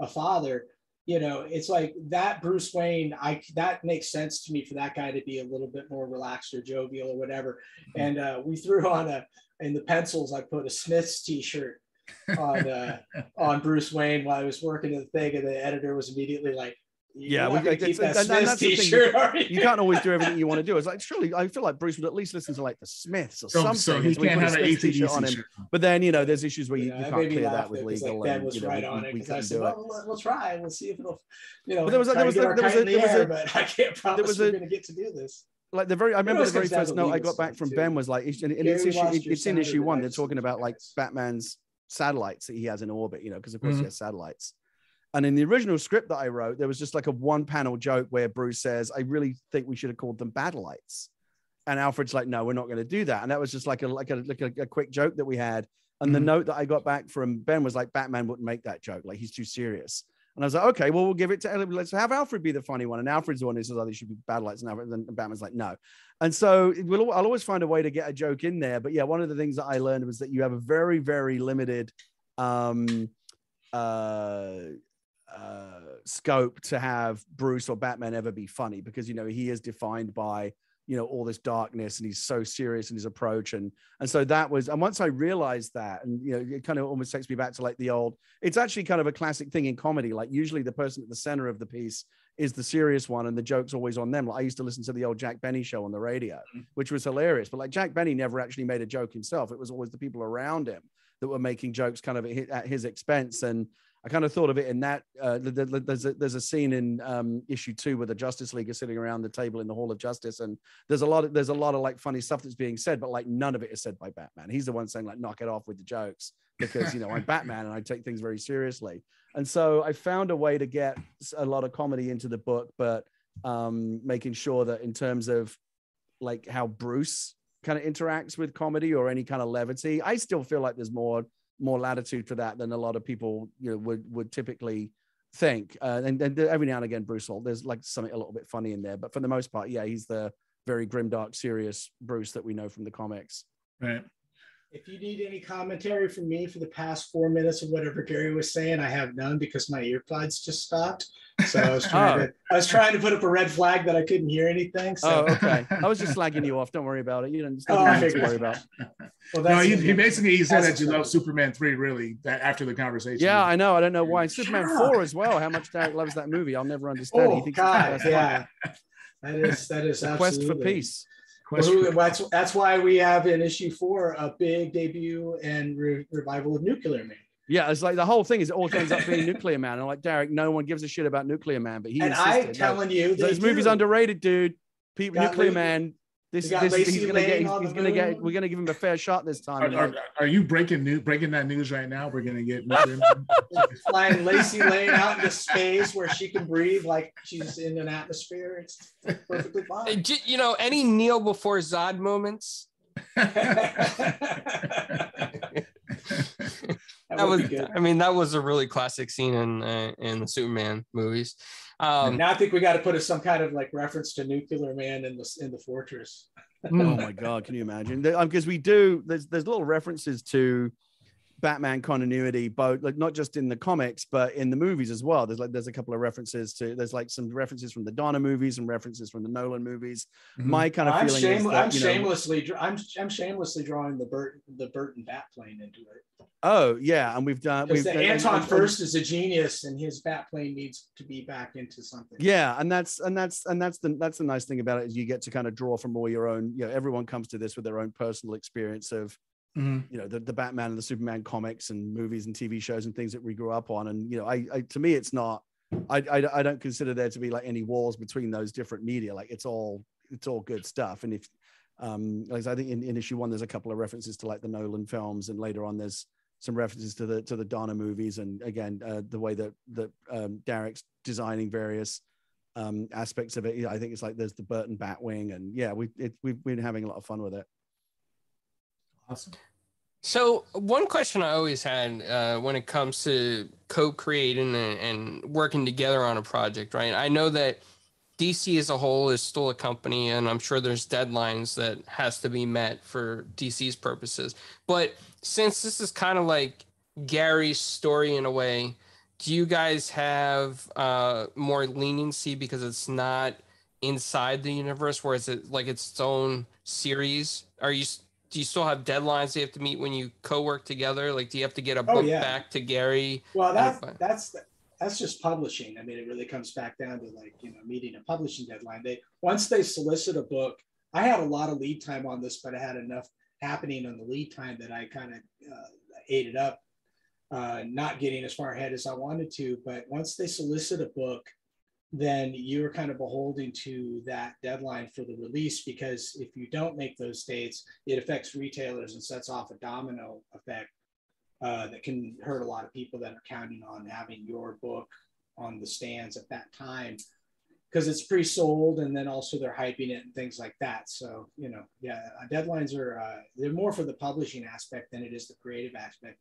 a father, you know, it's like that Bruce Wayne. I that makes sense to me for that guy to be a little bit more relaxed or jovial or whatever. And uh, we threw on a in the pencils. I put a Smiths T-shirt on uh, on Bruce Wayne while I was working at the thing, and the editor was immediately like, Yeah, we- not it's- keep that and- and Smiths that's the thing, T-shirt, are you can't always do everything you want to do. It's like surely I feel like Bruce would at least listen to like the Smiths or So, something. so he and so we can't have an Smiths t-shirt ACDC on him. But then you know, there's issues where you, Yeah, you can't clear that with legal. like Ben and, was you know, right we- on we, it we because I couldn't said, do it. well, we'll, we'll try. We'll see if it'll, you know, But there was a- there was a- there was kite a- there was air, a- but I can't promise we're going to get to do this. like the very I remember the very first note I got back from too. Ben was like, and, and it's issue, lost it- your it's in issue one. They're talking about like? Batman's satellites that he has in orbit, you know, because of course Mhm. he has satellites. And in the original script that I wrote, there was just like a one panel joke where Bruce says, I really think we should have called them battleites. And Alfred's like, no, we're not going to do that. And that was just like a like a like a, a quick joke that we had. And the Mhm. note that I got back from Ben was like, Batman wouldn't make that joke. Like he's too serious. And I was like, okay, well, we'll give it to let's have Alfred be the funny one. And Alfred's the one who says, oh, they should be battleites. And Alfred- then Batman's like, no. And so it will, I'll always find a way to get a joke in there. But yeah, one of the things that I learned was that you have a very, very limited um, uh, uh, scope to have Bruce or Batman ever be funny because you know he is defined by you know all this darkness and he's so serious in his approach. And and so that was and once I realized that and you know it kind of almost takes me back to like the old it's actually kind of a classic thing in comedy. Like usually the person at the center of the piece is the serious one and the joke's always on them. Like I used to listen to the old Jack Benny show on the radio which was hilarious. But like Jack Benny never actually made a joke himself. It was always the people around him that were making jokes kind of at his, at his expense. And I kind of thought of it in that uh, th- th- there's a, there's a scene in um, issue two where the Justice League is sitting around the table in the Hall of Justice, and there's a lot of there's a lot of like funny stuff that's being said, but like none of it is said by Batman. He's the one saying like knock it off with the jokes because you know I'm Batman and I take things very seriously. And so I found a way to get a lot of comedy into the book, but um, making sure that in terms of like how Bruce kind of interacts with comedy or any kind of levity, I still feel like there's more more latitude for that than a lot of people you know would would typically think. Uh, and, and every now and again, Bruce will there's like something a little bit funny in there, but for the most part, yeah, he's the very grim, dark, serious Bruce that we know from the comics. Right. If you need any commentary from me for the past four minutes of whatever Gary was saying, I have none because my earpods just stopped. So I was trying Oh. to I was trying to put up a red flag that I couldn't hear anything. So Oh, okay. I was just slagging you off. Don't worry about it. You don't, Oh, I to worry about. well, No, he, he basically he said that you love. Superman three really that after the conversation. Yeah, I know. I don't know why. Superman Shut 4 as well. How much Darick loves that movie. I'll never understand. it. He Oh thinks God, best one. yeah. That is that is The Quest for peace. Well, Question. that's that's why we have in issue four a big debut and re- revival of Nuclear Man. Yeah, it's like the whole thing is it all ends up being Nuclear Man. And like Darick, no one gives a shit about Nuclear Man, but he and insisted. I'm no, telling you, So they this movie's underrated, dude. People, Nuclear Man. This, got this, he's gonna get, he's, he's gonna get, we're gonna give him a fair shot this time. Are, you are, are you breaking new breaking that news right now? We're gonna get flying Lacey Lane out into space where she can breathe like she's in an atmosphere. It's perfectly fine. You know, any kneel before Zod moments. that, That was. I mean, that was a really classic scene in uh, in the Superman movies. Um, now I think we got to put some kind of like reference to Nuclear Man in the in the fortress. oh my god, can you imagine? Because we do. There's there's little references to Batman continuity, both like not just in the comics but in the movies as well. There's like there's a couple of references to. There's like some references from the Donner movies and references from the Nolan movies. Mhm. My kind of I'm, feeling shame- is I'm you know. shamelessly I'm I'm shamelessly drawing the Burton the Burton bat plane into it. Oh yeah, and we've done. Because We've the and- and- Anton and- Furst is a genius, and his bat plane needs to be back into something. Yeah, and that's and that's and that's the that's the nice thing about it is you get to kind of draw from all your own. You know, everyone comes to this with their own personal experience of Mhm. you know the, the batman and the superman comics and movies and tv shows and things that we grew up on and you know i, I to me it's not I, I i don't consider there to be like any walls between those different media like it's all it's all good stuff and if um like i think in, in issue one there's a couple of references to like the nolan films and later on there's some references to the to the Donner movies and again uh, the way that that um, Darick's designing various um, aspects of it. I think it's like there's the Burton Batwing and yeah, we it, we've been having a lot of fun with it. Awesome. So one question I always had uh, when it comes to co-creating and, and, working together on a project, right? I know that DC as a whole is still a company, and I'm sure there's deadlines that has to be met for DC's purposes. But since this is kind of like Gary's story in a way, do you guys have uh, more leniency because it's not inside the universe, where it's like its own series? Are you do you still have deadlines you have to meet when you co-work together? Like, do you have to get a oh, book oh, yeah. back to Gary? Well, that's that's that's just publishing. I mean, it really comes back down to like you know meeting a publishing deadline. They once they solicit a book, I had a lot of lead time on this, but I had enough happening on the lead time that I kind of uh, ate it up, uh, not getting as far ahead as I wanted to. But once they solicit a book, then you're kind of beholden to that deadline for the release because if you don't make those dates, it affects retailers and sets off a domino effect uh, that can hurt a lot of people that are counting on having your book on the stands at that time because it's pre-sold and then also they're hyping it and things like that. So you know yeah deadlines are uh, they're more for the publishing aspect than it is the creative aspect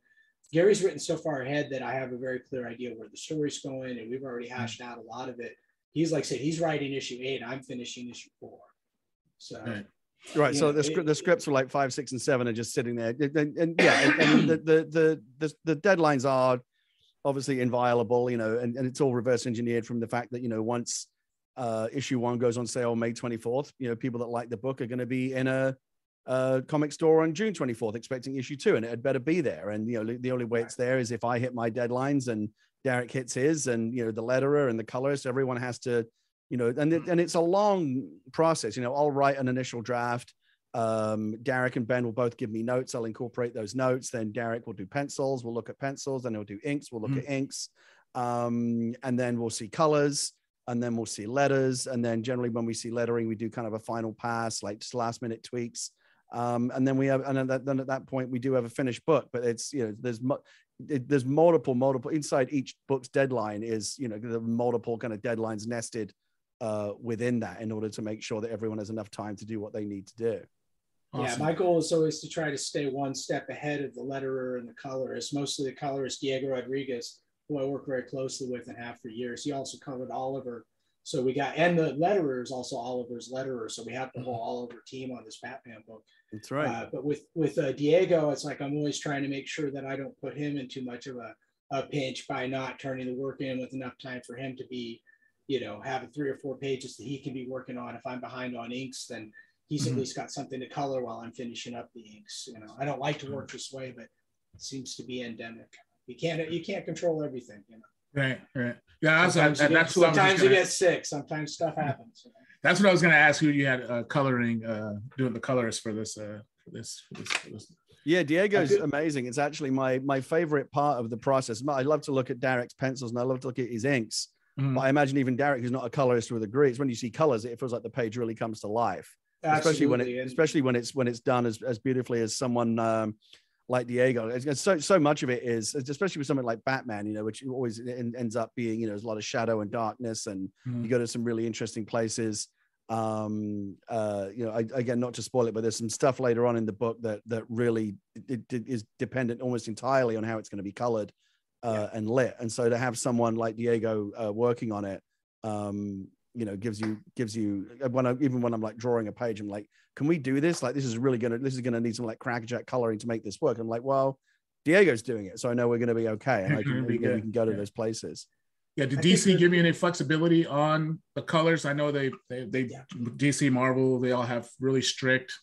gary's written so far ahead that i have a very clear idea where the story's going and we've already hashed out a lot of it he's like I said, he's writing issue eight. I'm finishing issue four. So. Right. Right. So know, the, it, the scripts were like five, six, and seven are just sitting there. And, and yeah, and, and the, the, the, the, the deadlines are obviously inviolable, you know, and, and it's all reverse engineered from the fact that, you know, once uh, issue one goes on sale May 24th, you know, people that like the book are going to be in a, a comic store on June 24th expecting issue two, and it had better be there. And, you know, the only way it's there is if I hit my deadlines and Darick hits his, and you know the letterer and the colorist. Everyone has to, you know, and it, and it's a long process. You know, I'll write an initial draft. Um, Darick and Ben will both give me notes. I'll incorporate those notes. Then Darick will do pencils. We'll look at pencils. Then he'll do inks. We'll look mm. at inks. Um, and then we'll see colors. And then we'll see letters. And then generally, when we see lettering, we do kind of a final pass, like just last minute tweaks. Um, and then we have, and then at that point, we do have a finished book. But it's you know, there's it, there's multiple multiple inside each book's deadline is you know the multiple kind of deadlines nested uh, within that in order to make sure that everyone has enough time to do what they need to do awesome. yeah my goal is always to try to stay one step ahead of the letterer and the colorist mostly the colorist diego rodriguez who i work very closely with and have for years he also covered oliver so we got, and the letterer is also Oliver's letterer. So we have the whole Oliver team on this Batman book. That's right. Uh, but with with uh, Diego, it's like I'm always trying to make sure that I don't put him in too much of a, a pinch by not turning the work in with enough time for him to be, you know, having three or four pages that he can be working on. If I'm behind on inks, then he's mm-hmm. at least got something to color while I'm finishing up the inks. You know, I don't like to work this way, but it seems to be endemic. You can't you can't control everything. You know. Right, right. Yeah, sometimes, you, get, sometimes you get sick. Sometimes stuff happens. That's what I was going to ask Who You had uh, coloring, uh, doing the colors for this, uh, for this, for this, for this. Yeah, Diego's amazing. It's actually my my favorite part of the process. I love to look at Darick's pencils and I love to look at his inks. Mm. But I imagine even Darick, who's not a colorist, would agree. It's when you see colors, it feels like the page really comes to life. Absolutely. Especially when it, especially when it's when it's done as, as beautifully as someone um, like Diego. It's, so so much of it is, especially with something like Batman, you know, which always ends up being, you know, there's a lot of shadow and darkness, and mm. you go to some really interesting places. Um, uh, you know, I, again, not to spoil it, but there's some stuff later on in the book that that really it, it is dependent almost entirely on how it's going to be colored uh, yeah. and lit. And so to have someone like Diego uh, working on it, um, you know gives you gives you uh, when I even when I'm like drawing a page, I'm like, can we do this? Like this is really gonna this is gonna need some like crackerjack coloring to make this work. I'm like, well, Diego's doing it, so I know we're gonna be okay, and I can, we, can, we can go to yeah. those places. Yeah, did DC give you any flexibility on the colors? I know they they, they yeah. DC Marvel they all have really strict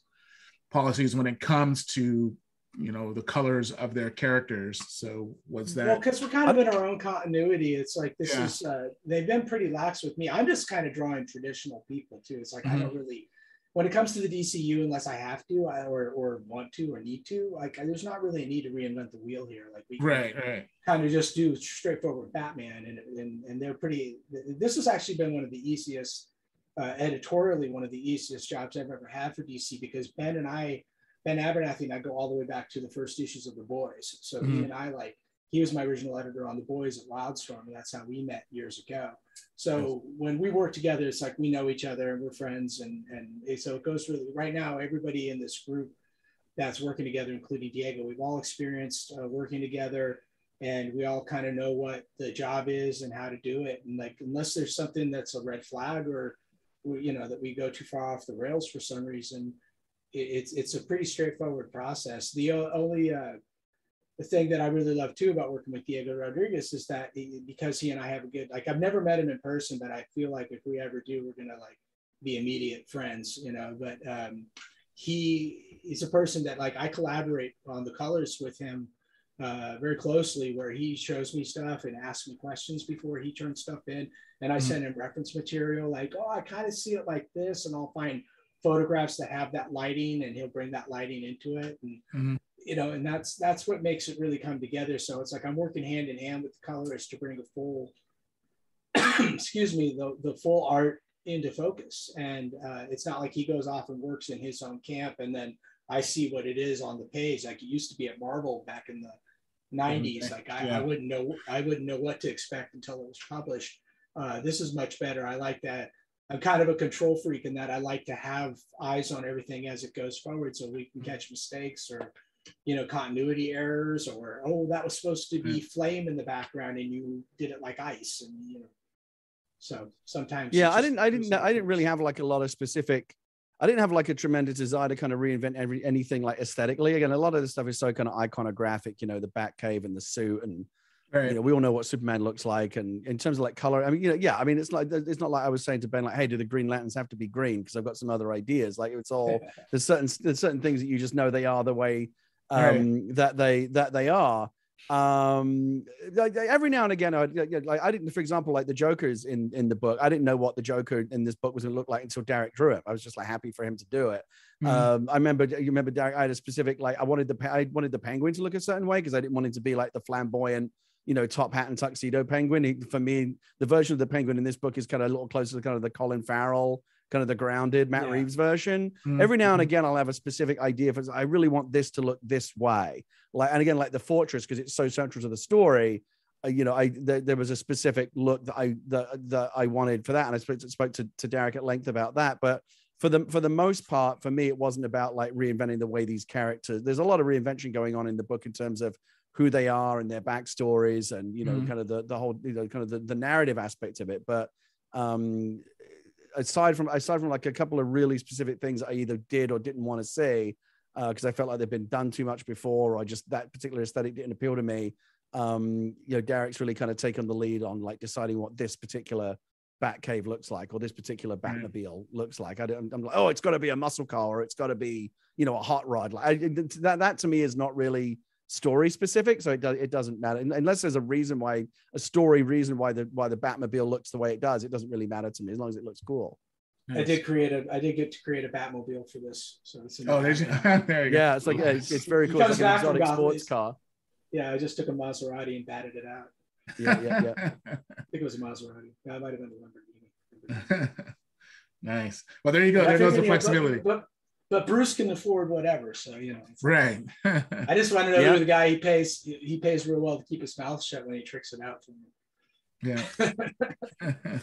policies when it comes to you know the colors of their characters so what's that well because we're kind of in our own continuity it's like this yeah. is uh, they've been pretty lax with me i'm just kind of drawing traditional people too it's like mm-hmm. i don't really when it comes to the dcu unless i have to I, or or want to or need to like there's not really a need to reinvent the wheel here like we right, right. kind of just do straightforward batman and, and and they're pretty this has actually been one of the easiest uh, editorially one of the easiest jobs i've ever had for dc because ben and i Ben Abernathy and I go all the way back to the first issues of The Boys. So mm-hmm. he and I like he was my original editor on The Boys at Wildstorm, and that's how we met years ago. So when we work together, it's like we know each other and we're friends, and and so it goes really. Right now, everybody in this group that's working together, including Diego. We've all experienced uh, working together and we all kind of know what the job is and how to do it. And like, unless there's something that's a red flag or, you know, that we go too far off the rails for some reason, it's, it's a pretty straightforward process. The only, uh, the thing that I really love too about working with Diego Rodriguez is that he, because he and I have a good, like, I've never met him in person, but I feel like if we ever do, we're going to like be immediate friends, you know, but, um, he is a person that like I collaborate on the colors with him uh, very closely where he shows me stuff and asks me questions before he turns stuff in. And I mm-hmm. send him reference material like, oh, I kind of see it like this. And I'll find photographs that have that lighting and he'll bring that lighting into it. And, mm-hmm. you know, and that's, that's what makes it really come together. So it's like I'm working hand in hand with the colorist to bring the full, excuse me, the, the full art into focus. And uh, it's not like he goes off and works in his own camp and then I see what it is on the page. Like it used to be at Marvel back in the 90s. Like I, yeah. I, wouldn't know I wouldn't know what to expect until it was published. Uh, this is much better. I like that. I'm kind of a control freak in that I like to have eyes on everything as it goes forward, so we can mm-hmm. catch mistakes or you know continuity errors or oh that was supposed to be mm-hmm. flame in the background and you did it like ice and you know so sometimes yeah i didn't i didn't i didn't really have like a lot of specific I didn't have like a tremendous desire to kind of reinvent every anything like aesthetically. Again, a lot of the stuff is so kind of iconographic, you know, the Batcave and the suit, and right. you know, we all know what Superman looks like. And in terms of like color, I mean, you know, yeah, I mean, it's like it's not like I was saying to Ben, like, hey, do the Green Lanterns have to be green? Because I've got some other ideas. Like it's all there's certain there's certain things that you just know they are the way um, right. that they that they are um like, every now and again I, like i didn't for example like the joker's in in the book i didn't know what the joker in this book was going to look like until darick drew it i was just like happy for him to do it mm. um i remember you remember darick i had a specific like i wanted the i wanted the penguin to look a certain way because i didn't want him to be like the flamboyant you know top hat and tuxedo penguin he, for me the version of the penguin in this book is kind of a little closer to kind of the colin farrell kind of the grounded Matt yeah. Reeves version. Mm-hmm. Every now and again, I'll have a specific idea for I really want this to look this way. Like, and again, like the fortress, because it's so central to the story. Uh, you know, I th- there was a specific look that I that, that I wanted for that, and I spoke to, spoke to, to Darick at length about that. But for the for the most part, for me, it wasn't about like reinventing the way these characters. There's a lot of reinvention going on in the book in terms of who they are and their backstories, and you know, mm-hmm. kind of the the whole you know kind of the, the narrative aspect of it. But um aside from aside from like a couple of really specific things I either did or didn't want to say because uh, I felt like they've been done too much before, or just that particular aesthetic didn't appeal to me. Um, you know, Darick's really kind of taken the lead on like deciding what this particular bat cave looks like, or this particular Batmobile mm. looks like. I, am like, oh, it's got to be a muscle car, or it's got to be, you know, a hot rod. Like I, that, that to me is not really story specific, so it does it doesn't matter unless there's a reason why a story reason why the why the Batmobile looks the way it does. It doesn't really matter to me as long as it looks cool. I did create a I did get to create a Batmobile for this, so it's oh there's there you go. yeah, it's like it's, it's very cool. It's like an exotic sports car. Yeah, I just took a Maserati and batted it out. Yeah, yeah, yeah. I think it was a Maserati. That might have been a Lamborghini. nice. Well, there you go. But there goes the flexibility. But, but, but Bruce can afford whatever, so you know. Right. I just want to know yeah. who the guy he pays. He pays real well to keep his mouth shut when he tricks it out for me. Yeah.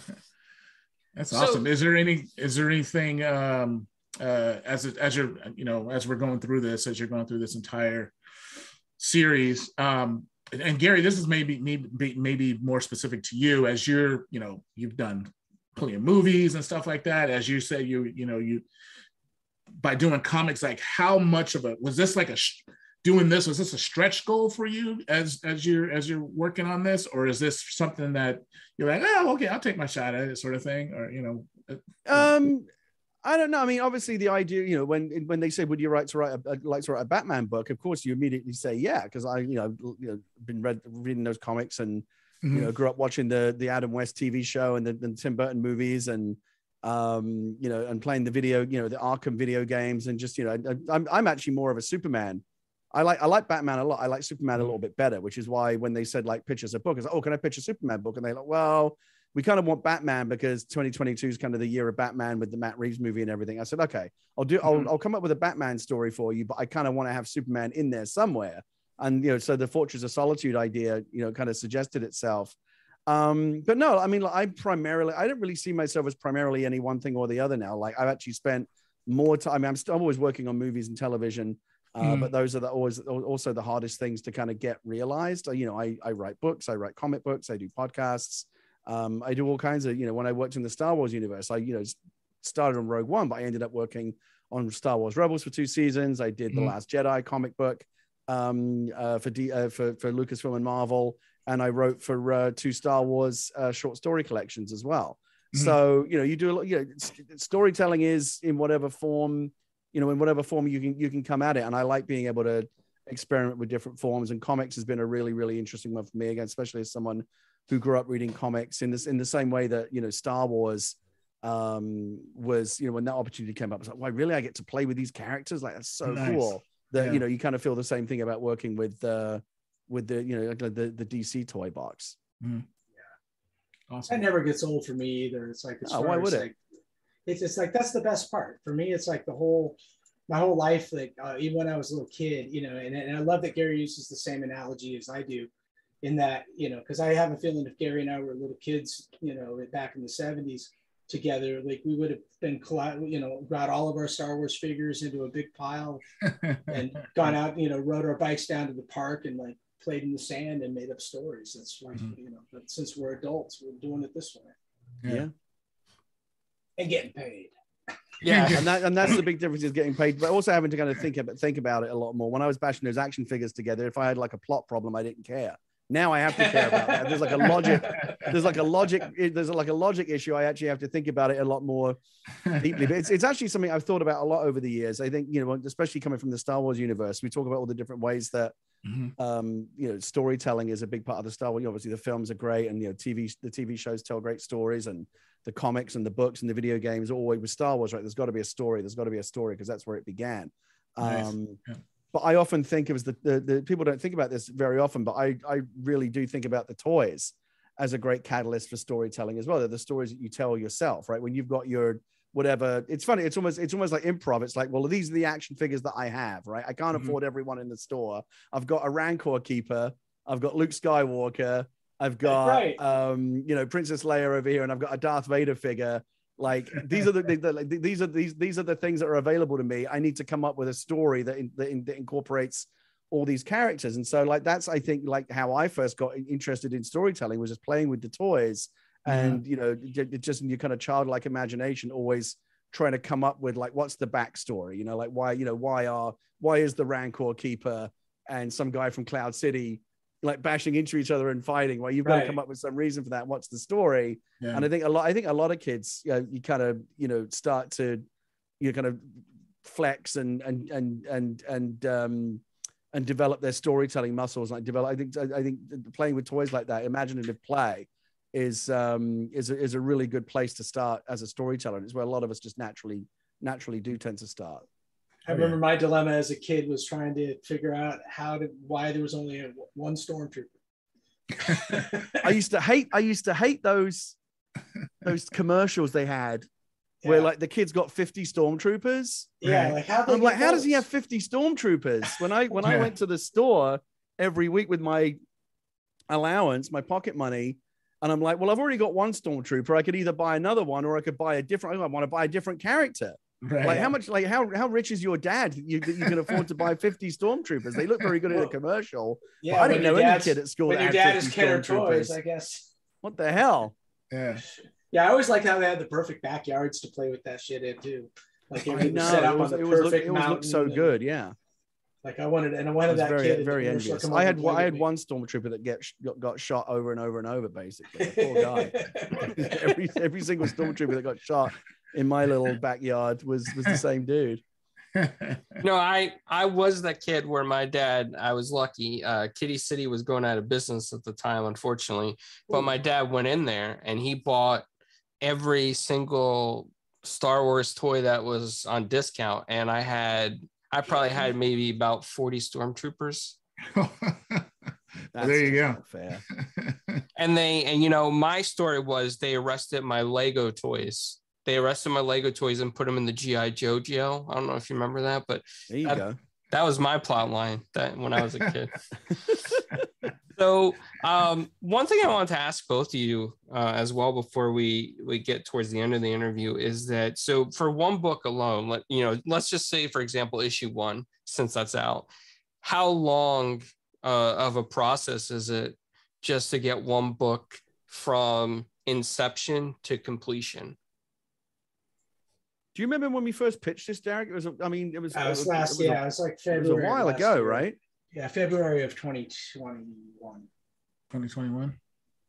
That's so, awesome. Is there any? Is there anything? Um, uh, as as you're you know as we're going through this, as you're going through this entire series, um, and, and Gary, this is maybe maybe maybe more specific to you as you're you know you've done plenty of movies and stuff like that. As you say, you you know you by doing comics like how much of a was this like a doing this was this a stretch goal for you as as you're as you're working on this or is this something that you're like oh okay i'll take my shot at it sort of thing or you know um I don't know. I mean, obviously, the idea, you know, when when they say, "Would you write to write a, like to write a Batman book?" Of course, you immediately say, "Yeah," because I, you know, you know, been read reading those comics and mm-hmm. you know, grew up watching the the Adam West TV show and the, the Tim Burton movies and um, you know, and playing the video, you know, the Arkham video games, and just, you know, I'm, I'm actually more of a Superman. I like I like Batman a lot. I like Superman a little bit better, which is why when they said like pitch us a book, I was like, oh, can I pitch a Superman book? And they're like, well, we kind of want Batman because 2022 is kind of the year of Batman with the Matt Reeves movie and everything. I said, okay, I'll do, I'll, mm-hmm. I'll come up with a Batman story for you, but I kind of want to have Superman in there somewhere. And you know, so the Fortress of Solitude idea, you know, kind of suggested itself. Um, but no, I mean, like, I primarily, I don't really see myself as primarily any one thing or the other now. Like I've actually spent more time. I mean, I'm still I'm always working on movies and television. Uh, Mm. But those are the, always also the hardest things to kind of get realized. Uh, You know, I, I write books, I write comic books, I do podcasts, um, I do all kinds of. You know, when I worked in the Star Wars universe, I you know started on Rogue One, but I ended up working on Star Wars Rebels for two seasons. I did the Mhm. Last Jedi comic book um, uh, for D, uh, for for Lucasfilm and Marvel, and I wrote for uh, two Star Wars uh, short story collections as well. Mhm. So you know, you do a lot. You know, s- storytelling is in whatever form, you know, in whatever form you can you can come at it, and I like being able to experiment with different forms. And comics has been a really really interesting one for me again, especially as someone who grew up reading comics in this in the same way that you know Star Wars um was you know when that opportunity came up I was like why really I get to play with these characters like that's so Nice. cool that Yeah. you know you kind of feel the same thing about working with uh with the you know like the the DC toy box Awesome. That never gets old for me either. It's like, as Oh, why as, would it? like, It's just like that's the best part for me. It's like the whole, my whole life. Like uh, even when I was a little kid, you know, and, and I love that Gary uses the same analogy as I do, in that you know, because I have a feeling if Gary and I were little kids, you know, back in the '70s together, like we would have been, colla- you know, got all of our Star Wars figures into a big pile and gone out, you know, rode our bikes down to the park and like played in the sand and made up stories. That's like, Mhm. you know, but since we're adults, we're doing it this way yeah, and getting paid. Yeah. and that and that's the big difference is getting paid but also having to kind of think about think about it a lot more when I was bashing those action figures together if I had like a plot problem I didn't care now I have to care about that there's like a logic there's like a logic there's like a logic issue i actually have to think about it a lot more deeply but it's, it's actually something i've thought about a lot over the years i think you know especially coming from the star wars universe we talk about all the different ways that Mhm. um you know storytelling is a big part of the star wars obviously the films are great and you know tv the tv shows tell great stories and the comics and the books and the video games always with star wars right there's got to be a story there's got to be a story because that's where it began Nice. um Yeah. but I often think of as the, the the people don't think about this very often, but I I really do think about the toys as a great catalyst for storytelling as well. They're the stories that you tell yourself, right? When you've got your whatever, it's funny. It's almost it's almost like improv. It's like, well, these are the action figures that I have, right? I can't Mhm. afford everyone in the store. I've got a Rancor keeper. I've got Luke Skywalker. I've got Right. um, you know, Princess Leia over here, and I've got a Darth Vader figure. Like these are the, the, the like, these are these these are the things that are available to me. I need to come up with a story that in, that, in, that incorporates all these characters, and so like that's I think like how I first got interested in storytelling was just playing with the toys, and you know just in your kind of childlike imagination, always trying to come up with like what's the backstory, you know, like why you know why are why is the Rancor keeper and some guy from Cloud City like bashing into each other and fighting? Well, you've got to come up with some reason for that. What's the story? Yeah. and i think a lot i think a lot of kids you, know, you kind of you know start to you know, kind of flex and and and and and um and develop their storytelling muscles like develop i think I think playing with toys like that imaginative play is um is a, is a really good place to start as a storyteller. It's where a lot of us just naturally naturally do tend to start. I remember my dilemma as a kid was trying to figure out how to why there was only a, one stormtrooper. i used to hate i used to hate those those commercials they had where like the kids got 50 stormtroopers. Yeah, like how I'm like, how does he have 50 stormtroopers? When I when I went to the store every week with my allowance, my pocket money, and I'm like, well, I've already got one stormtrooper. I could either buy another one or I could buy a different. I want to buy a different character. right. Like how much? Like how how rich is your dad that you that you can afford to buy 50 stormtroopers? They look very good in a Well, commercial. Yeah, I didn't know any kid at school When that your dad 50 is Kenner Toys. I guess. What the hell? yeah. Yeah, I always like how they had the perfect backyards to play with that shit in too. Like everything was set up it was, on it the was, look, perfect it was looked so and- good. Yeah. Like I wanted, and I I wanted was that very, kid. in very commercial to envious. I had and play I had me. one stormtrooper that get got, got shot over and over and over, basically. Poor guy. every every single stormtrooper that got shot in my little backyard was was the same dude. No, I I was that kid where my dad. I was lucky. Uh, Kiddie City was going out of business at the time, unfortunately. But my dad went in there and he bought every single Star Wars toy that was on discount, and I had I probably had maybe about forty stormtroopers. That's there you go. Fair. And they and you know my story was they arrested my Lego toys. They arrested my Lego toys and put them in the GI Joe jail. I don't know if you remember that, but There you That- go. that was my plot line that when I was a kid. So, um, one thing I want to ask both of you uh, as well before we we get towards the end of the interview is that so for one book alone, let you know, let's just say for example, issue one, since that's out, how long uh, of a process is it just to get one book from inception to completion? Do you remember when we first pitched this, Darick? It was, I mean, it was, Uh, it was it was- last, it was a- yeah, it was like it was February. a while ago, year. right? Yeah, February of 2021. 2021.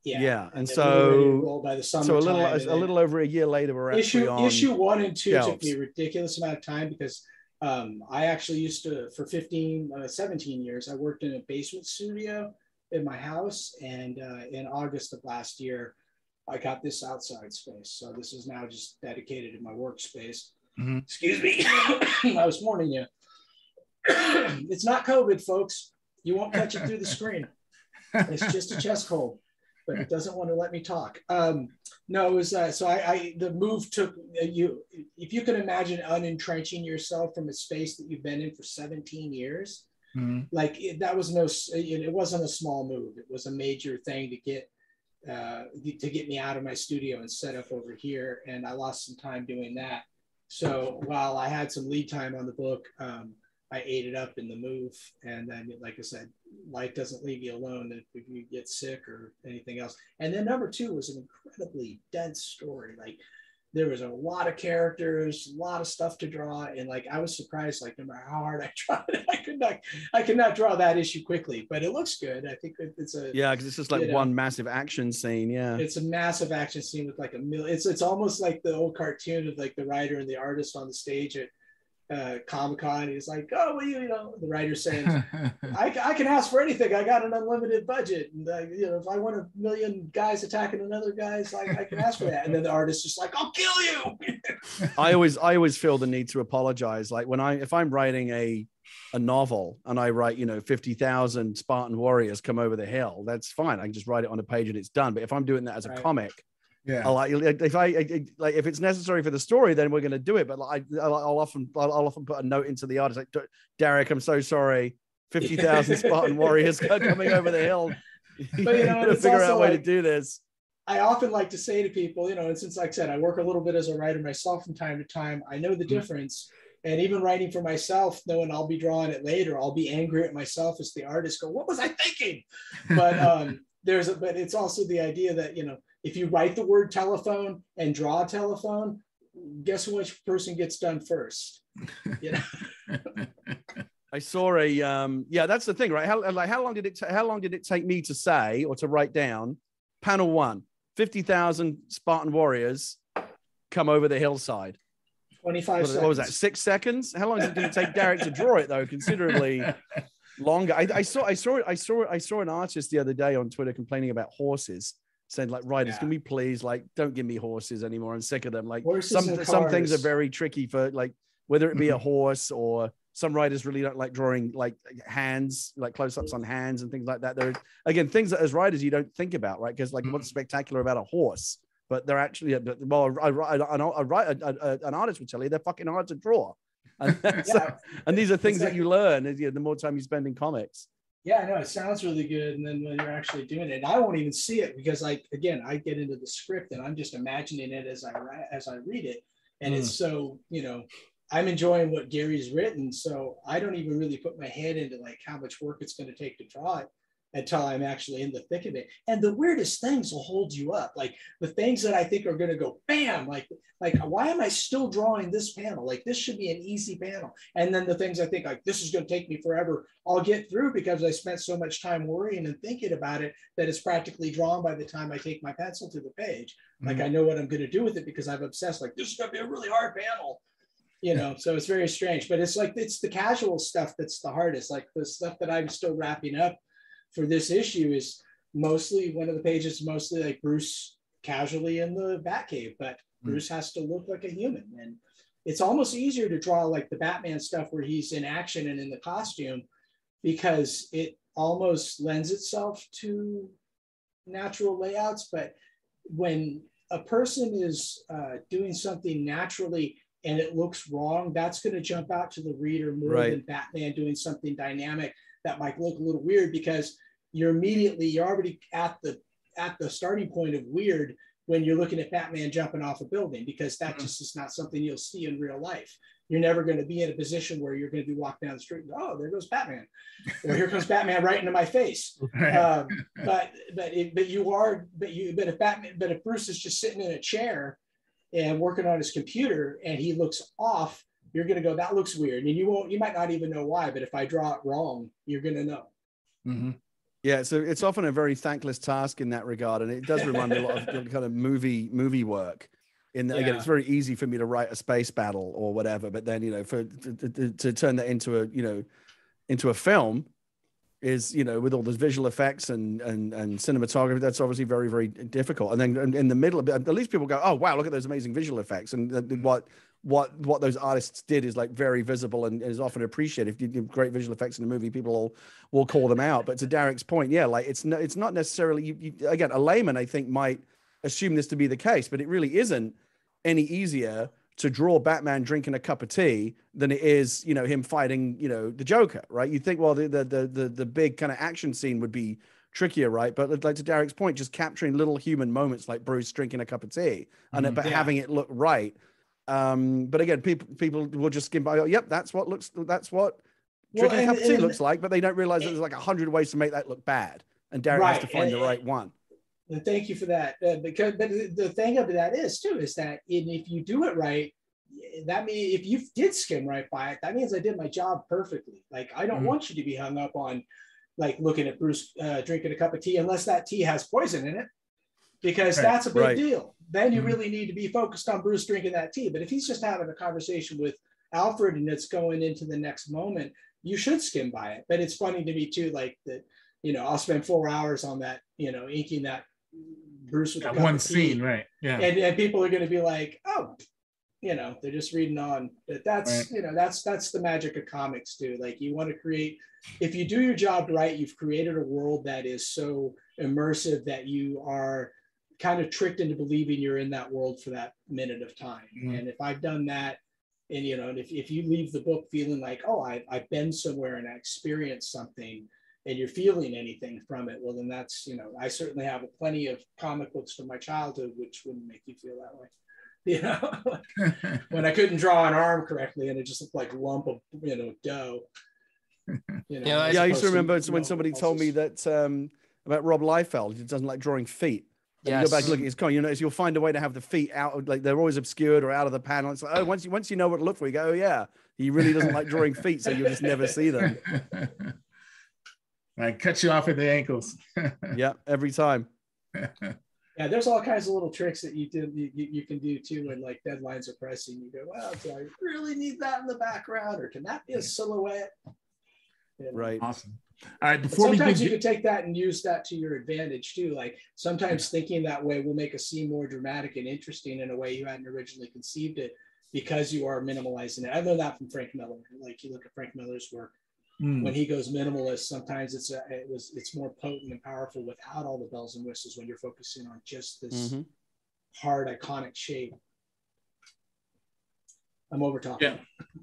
Yeah, Yeah, and then we were ready to so- roll by the summer So a little, a little over a year later, we're actually issue on. issue one and two took me a ridiculous amount of time because um, I actually used to for 15, uh, 17 years. I worked in a basement studio in my house, and uh, in August of last year, I got this outside space. So this is now just dedicated to my workspace. Mhm. Excuse me, I was warning you. it's not COVID, folks. You won't catch it through the screen. It's just a chest cold, but it doesn't want to let me talk. Um, no, it was uh, so I, I the move took uh, you. If you can imagine unentrenching yourself from a space that you've been in for 17 years, Mhm. like it, that was no, it, it wasn't a small move. It was a major thing to get uh, to get me out of my studio and set up over here. And I lost some time doing that. So while I had some lead time on the book, um, I ate it up in the move. And then, like I said, life doesn't leave you alone if you get sick or anything else. And then number two was an incredibly dense story. Like there was a lot of characters, a lot of stuff to draw, and like I was surprised. Like no matter how hard I tried, I could not, I could not draw that issue quickly. But it looks good. I think it's a, Yeah, because it's just like You know. one massive action scene. Yeah. it's a massive action scene with like a million. It's it's almost like the old cartoon of like the writer and the artist on the stage at uh, Comic Con. He's like, oh, well, you, you know, the writer saying, I, I can ask for anything. I got an unlimited budget. And, uh, you know, if I want a million guys attacking another guy's, like, I can ask for that. And then the artist just like, I'll kill you. I always I always feel the need to apologize. Like when I if I'm writing a a novel and I write, you know, 50,000 Spartan warriors come over the hill, that's fine. I can just write it on a page and it's done. But if I'm doing that as a Right. comic, yeah. I'll like if I I- like if it's necessary for the story, then we're going to do it. But like I'll, I'll often I'll, I'll often put a note into the artist like Darick, I'm so sorry. 50,000 Spartan warriors coming over the hill. But, you know, gotta figure out a way like- to do this. I often like to say to people, you know, and since like I said, I work a little bit as a writer myself from time to time, I know the Mhm. difference. And even writing for myself, knowing I'll be drawing it later, I'll be angry at myself as the artist. Go, what was I thinking? But um, there's a, but it's also the idea that you know, if you write the word telephone and draw a telephone, guess which person gets done first? You know, I saw a um yeah, that's the thing, right? How like how long did it how long did it take me to say or to write down panel 1 50,000 Spartan warriors come over the hillside. 25 What, what was that? 6 seconds? How long did it take Darick to draw it though? Considerably longer. I, I saw I saw I saw I saw an artist the other day on Twitter complaining about horses. Saying like, writers, Yeah. can we please like don't give me horses anymore? I'm sick of them. Like Horses some some things are very tricky for like whether it be a mm-hmm. horse or some writers really don't like drawing like hands, like close-ups on hands and things like that. There, again, things that as writers you don't think about, right? Because like, what's mm. spectacular about a horse? But they're actually, uh, well, a, a, an, a, writer- a, a- an artist would tell you they're fucking hard to draw. And, so- and these are things that you learn as you, the more time you spend in comics. Yeah, I know it sounds really good. And then when you're actually doing it, and I won't even see it because like again, I get into the script and I'm just imagining it as I as I read it. And it's mm. so, you know, I'm enjoying what Gary's written. So I don't even really put my head into like how much work it's going to take to draw it until I'm actually in the thick of it. And the weirdest things will hold you up. Like the things that I think are going to go bam, like like why am I still drawing this panel? Like this should be an easy panel. And then the things I think like this is going to take me forever, I'll get through because I spent so much time worrying and thinking about it that it's practically drawn by the time I take my pencil to the page. Like mm-hmm. I know what I'm going to do with it because I've obsessed. Like this is going to be a really hard panel, you know. So it's very strange, but it's like it's the casual stuff that's the hardest. Like the stuff that I'm still wrapping up for this issue is mostly one of the pages, mostly like Bruce casually in the Batcave, but Mm. Bruce has to look like a human and it's almost easier to draw like the Batman stuff where he's in action and in the costume because it almost lends itself to natural layouts. But when a person is uh, doing something naturally and it looks wrong, that's going to jump out to the reader more Right. than Batman doing something dynamic that might look a little weird because you're immediately you're already at the at the starting point of weird when you're looking at Batman jumping off a building because that Mhm. just is not something you'll see in real life. You're never going to be in a position where you're going to be walking down the street and oh, there goes Batman, or here comes Batman right into my face. Um, but but it, but you are but you but if Batman but if Bruce is just sitting in a chair and working on his computer and he looks off, you're going to go that looks weird, and you won't you might not even know why. But if I draw it wrong, you're going to know. Mhm. Yeah, so it's often a very thankless task in that regard, and it does remind me a lot of kind of movie movie work. In that, again, it's very easy for me to write a space battle or whatever, but then you know, for to, to, to turn that into a you know into a film is you know with all those visual effects and and and cinematography that's obviously very very difficult and then in- the middle of it at least people go oh wow look at those amazing visual effects and what what what those artists did is like very visible and is often appreciated if you do great visual effects in a movie people will will call them out but to darick's point yeah like it's no, it's not necessarily you, you, again a layman i think might assume this to be the case but it really isn't any easier to draw Batman drinking a cup of tea than it is, you know, him fighting, you know, the Joker, right? You think, well, the the the the, big kind of action scene would be trickier, right? But like to Darick's point, just capturing little human moments like Bruce drinking a cup of tea and it, Mhm. but Yeah. having it look right. Um, but again, people people will just skim by. Oh, yep, that's what looks. That's what Well, drinking a cup of tea and- looks like. But they don't realize that there's like a hundred ways to make that look bad, and has Right, to find the right one. Thank you for that. Uh, because but the- thing of that is too is that in, if you do it right, that means if you did skim right by it, that means I did my job perfectly. Like I don't Mhm. want you to be hung up on like looking at Bruce uh, drinking a cup of tea unless that tea has poison in it, because Right, that's a big right. deal. Then you Mhm. really need to be focused on Bruce drinking that tea. But if he's just having a conversation with Alfred and it's going into the next moment, you should skim by it. But it's funny to me too, like that. You know, I'll spend four hours on that. You know, inking that Bruce with That one scene, right? Yeah. and, and people are going to be like, oh, you know, they're just reading on. But that's Right. you know, that's that's the magic of comics, too. Like you want to create, if you do your job right, you've created a world that is so immersive that you are kind of tricked into believing you're in that world for that minute of time. Mhm. And if I've done that, and you know, and if, if you leave the book feeling like, oh, I, I've been somewhere and I experienced something, and you're feeling anything from it, well, then that's, you know, I certainly have plenty of comic books from my childhood which wouldn't make you feel that way. You know, when I couldn't draw an arm correctly and it just looked like a lump of, you know, dough. You know, Yeah, as yeah, I used to remember you when know, somebody told me that um, about Rob Liefeld, he doesn't like drawing feet. And You go back and look at his comic, you notice you'll find a way to have the feet out, of- like they're always obscured or out of the panel. It's like, oh, once you once you know what to look for, you go, oh yeah, he really doesn't like drawing feet, so you'll just never see them. I cut you off at the ankles. Yeah, every time. Yeah, there's all kinds of little tricks that you do you, you you can do too when like deadlines are pressing. You go, well, do I really need that in the background, or can that be a silhouette? You know? Right. awesome. All right, But before we sometimes you get, can take that and use that to your advantage too. Like sometimes thinking that way will make a scene more dramatic and interesting in a way you hadn't originally conceived it because you are minimalizing it. I learned that from Frank Miller. Like you look at Frank Miller's work, Hmm, when he goes minimalist, sometimes it's a, it was it's more potent and powerful without all the bells and whistles when you're focusing on just this Mhm. hard iconic shape. I'm over talking.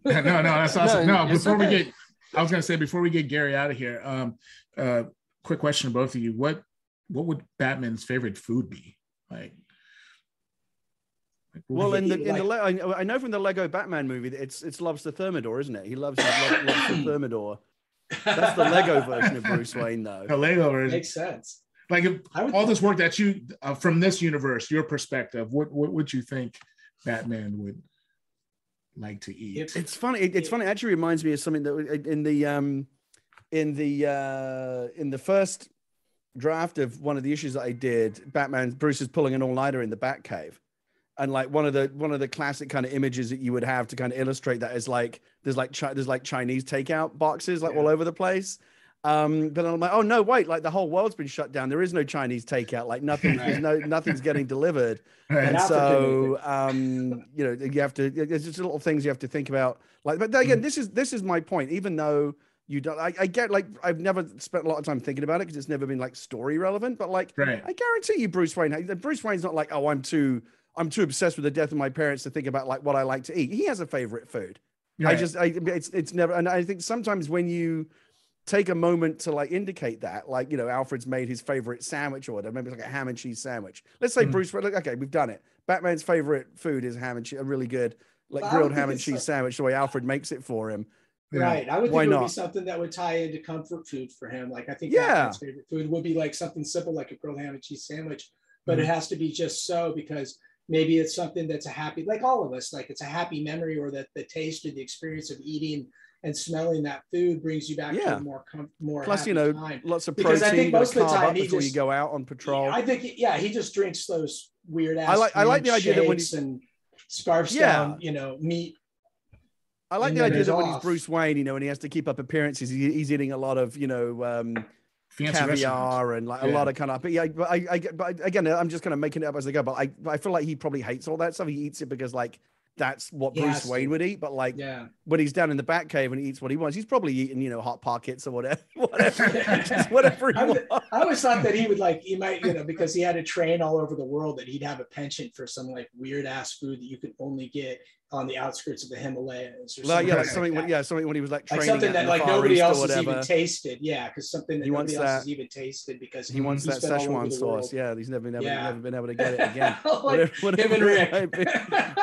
Yeah. no, no, that's awesome. No, No, it's before we get, I was gonna say before we get Gary out of here, um, uh, quick question to both of you: what what would Batman's favorite food be? Like, like Well, in the in the Le- I know- from the Lego Batman movie that it's it's the Thermidor, isn't it? He loves his lo- Lobster Thermidor. That's the Lego version of Bruce Wayne, though. the Lego version. Makes sense. Like if all this work that you uh, from this universe, your perspective, what what would you think Batman would like to eat? If- It's funny. It, it's funny. It actually reminds me of something that in the um, in the uh, in the first draft of one of the issues that I did, Batman Bruce is pulling an all nighter in the Batcave, and like one of the one of the classic kind of images that you would have to kind of illustrate that is like there's like chi- there's like Chinese takeout boxes like Yeah. all over the place. Um, but I'm like, oh no, wait! Like the whole world's been shut down. There is no Chinese takeout. Like nothing, there's no nothing's getting delivered Right. and so um you know you have to there's just little things you have to think about like but then again this is this is my point even though you don't I, I get like i've never spent a lot of time thinking about it because it's never been like story relevant but like Right. i guarantee you bruce wayne bruce wayne's not like oh i'm too i'm too obsessed with the death of my parents to think about like what i like to eat he has a favorite food I just, I, it's, it's never, and I think sometimes when you, take a moment to like indicate that, like you know, Alfred's made his favorite sandwich order, maybe it's like a ham and cheese sandwich. Let's say Mhm. Bruce, look, okay, we've done it. Batman's favorite food is ham and cheese, a really good like But grilled ham and cheese like- sandwich, the way Alfred makes it for him. Yeah. Right. I would Why think it would be not? something that would tie into comfort food for him. Like I think Yeah. Batman's favorite food would be like something simple like a grilled ham and cheese sandwich, but it has to be just so because maybe it's something that's a happy, like all of us, like it's a happy memory or that the taste or the experience of eating and smelling that food brings you back to Yeah. a more com- more Plus, happy you know, time. lots of protein Because I think most of the time up he before you go out on patrol. I think yeah, he just drinks those weird ass. I like- I like the idea that when shakes and scarfs Yeah. down, you know, meat. I like the idea he's that when he's. Bruce Wayne, you know, and he has to keep up appearances, he, he's eating a lot of, you know, um, Fancy caviar and like a lot of kind of. But yeah, but I, I, but again, I'm just kind of making it up as I go. But I, but I feel like he probably hates all that stuff. He eats it because like that's what Bruce. Wayne would eat. But like Yeah. when he's down in the Batcave and he eats what he wants, he's probably eating, you know, hot pockets or whatever, whatever, just whatever he I wants. I always thought that he would like he might you know because he had a train all over the world that he'd have a penchant for some like weird ass food that you could only get on the outskirts of the Himalayas or Like, something yeah, like like something. that. when- Yeah, something when he was like like training something out that like nobody else has even tasted. Yeah, because something that He nobody else that- has even tasted because He wants that been all over Szechuan sauce. Yeah, he's never, never, Yeah. never been able to get it again. like whatever, whatever it be.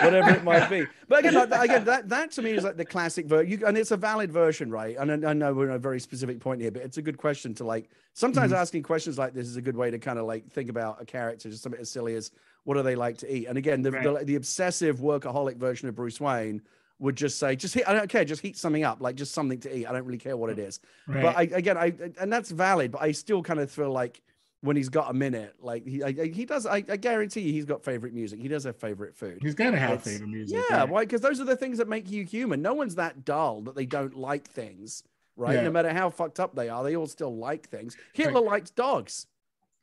whatever it might be. But again, like, again, that that to me is like the classic version, and it's a valid version, right? And I, I know we're in a very specific point here, but it's a good question to like. Sometimes Mhm. asking questions like this is a good way to kind of like think about a character, just something as silly as what do they like to eat. And again, the the, the obsessive workaholic version of Bruce Wayne would just say, just heat, I don't care, just heat something up, like just something to eat. I don't really care what it is. Right. But I, again, I and that's valid. But I still kind of feel like when he's got a minute, like he I, he does. I, I guarantee you, he's got favorite music. He does have favorite food. He's got to have It's- favorite music. Yeah, why? Because those are the things that make you human. No one's that dull that they don't like things, right? Yeah. No matter how fucked up they are, they all still like things. Hitler likes dogs.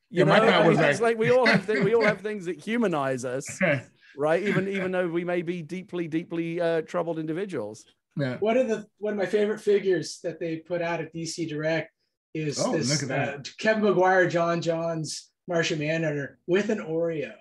You Yeah, my know, thought was it's like- like we all have th- we all have things that humanize us, right? Even even though we may be deeply deeply uh, troubled individuals. yeah. One of the one of my favorite figures that they put out at DC Direct is Oh, this look at uh, Kevin Maguire, J'onn J'onzz, Martian Manhunter with an Oreo.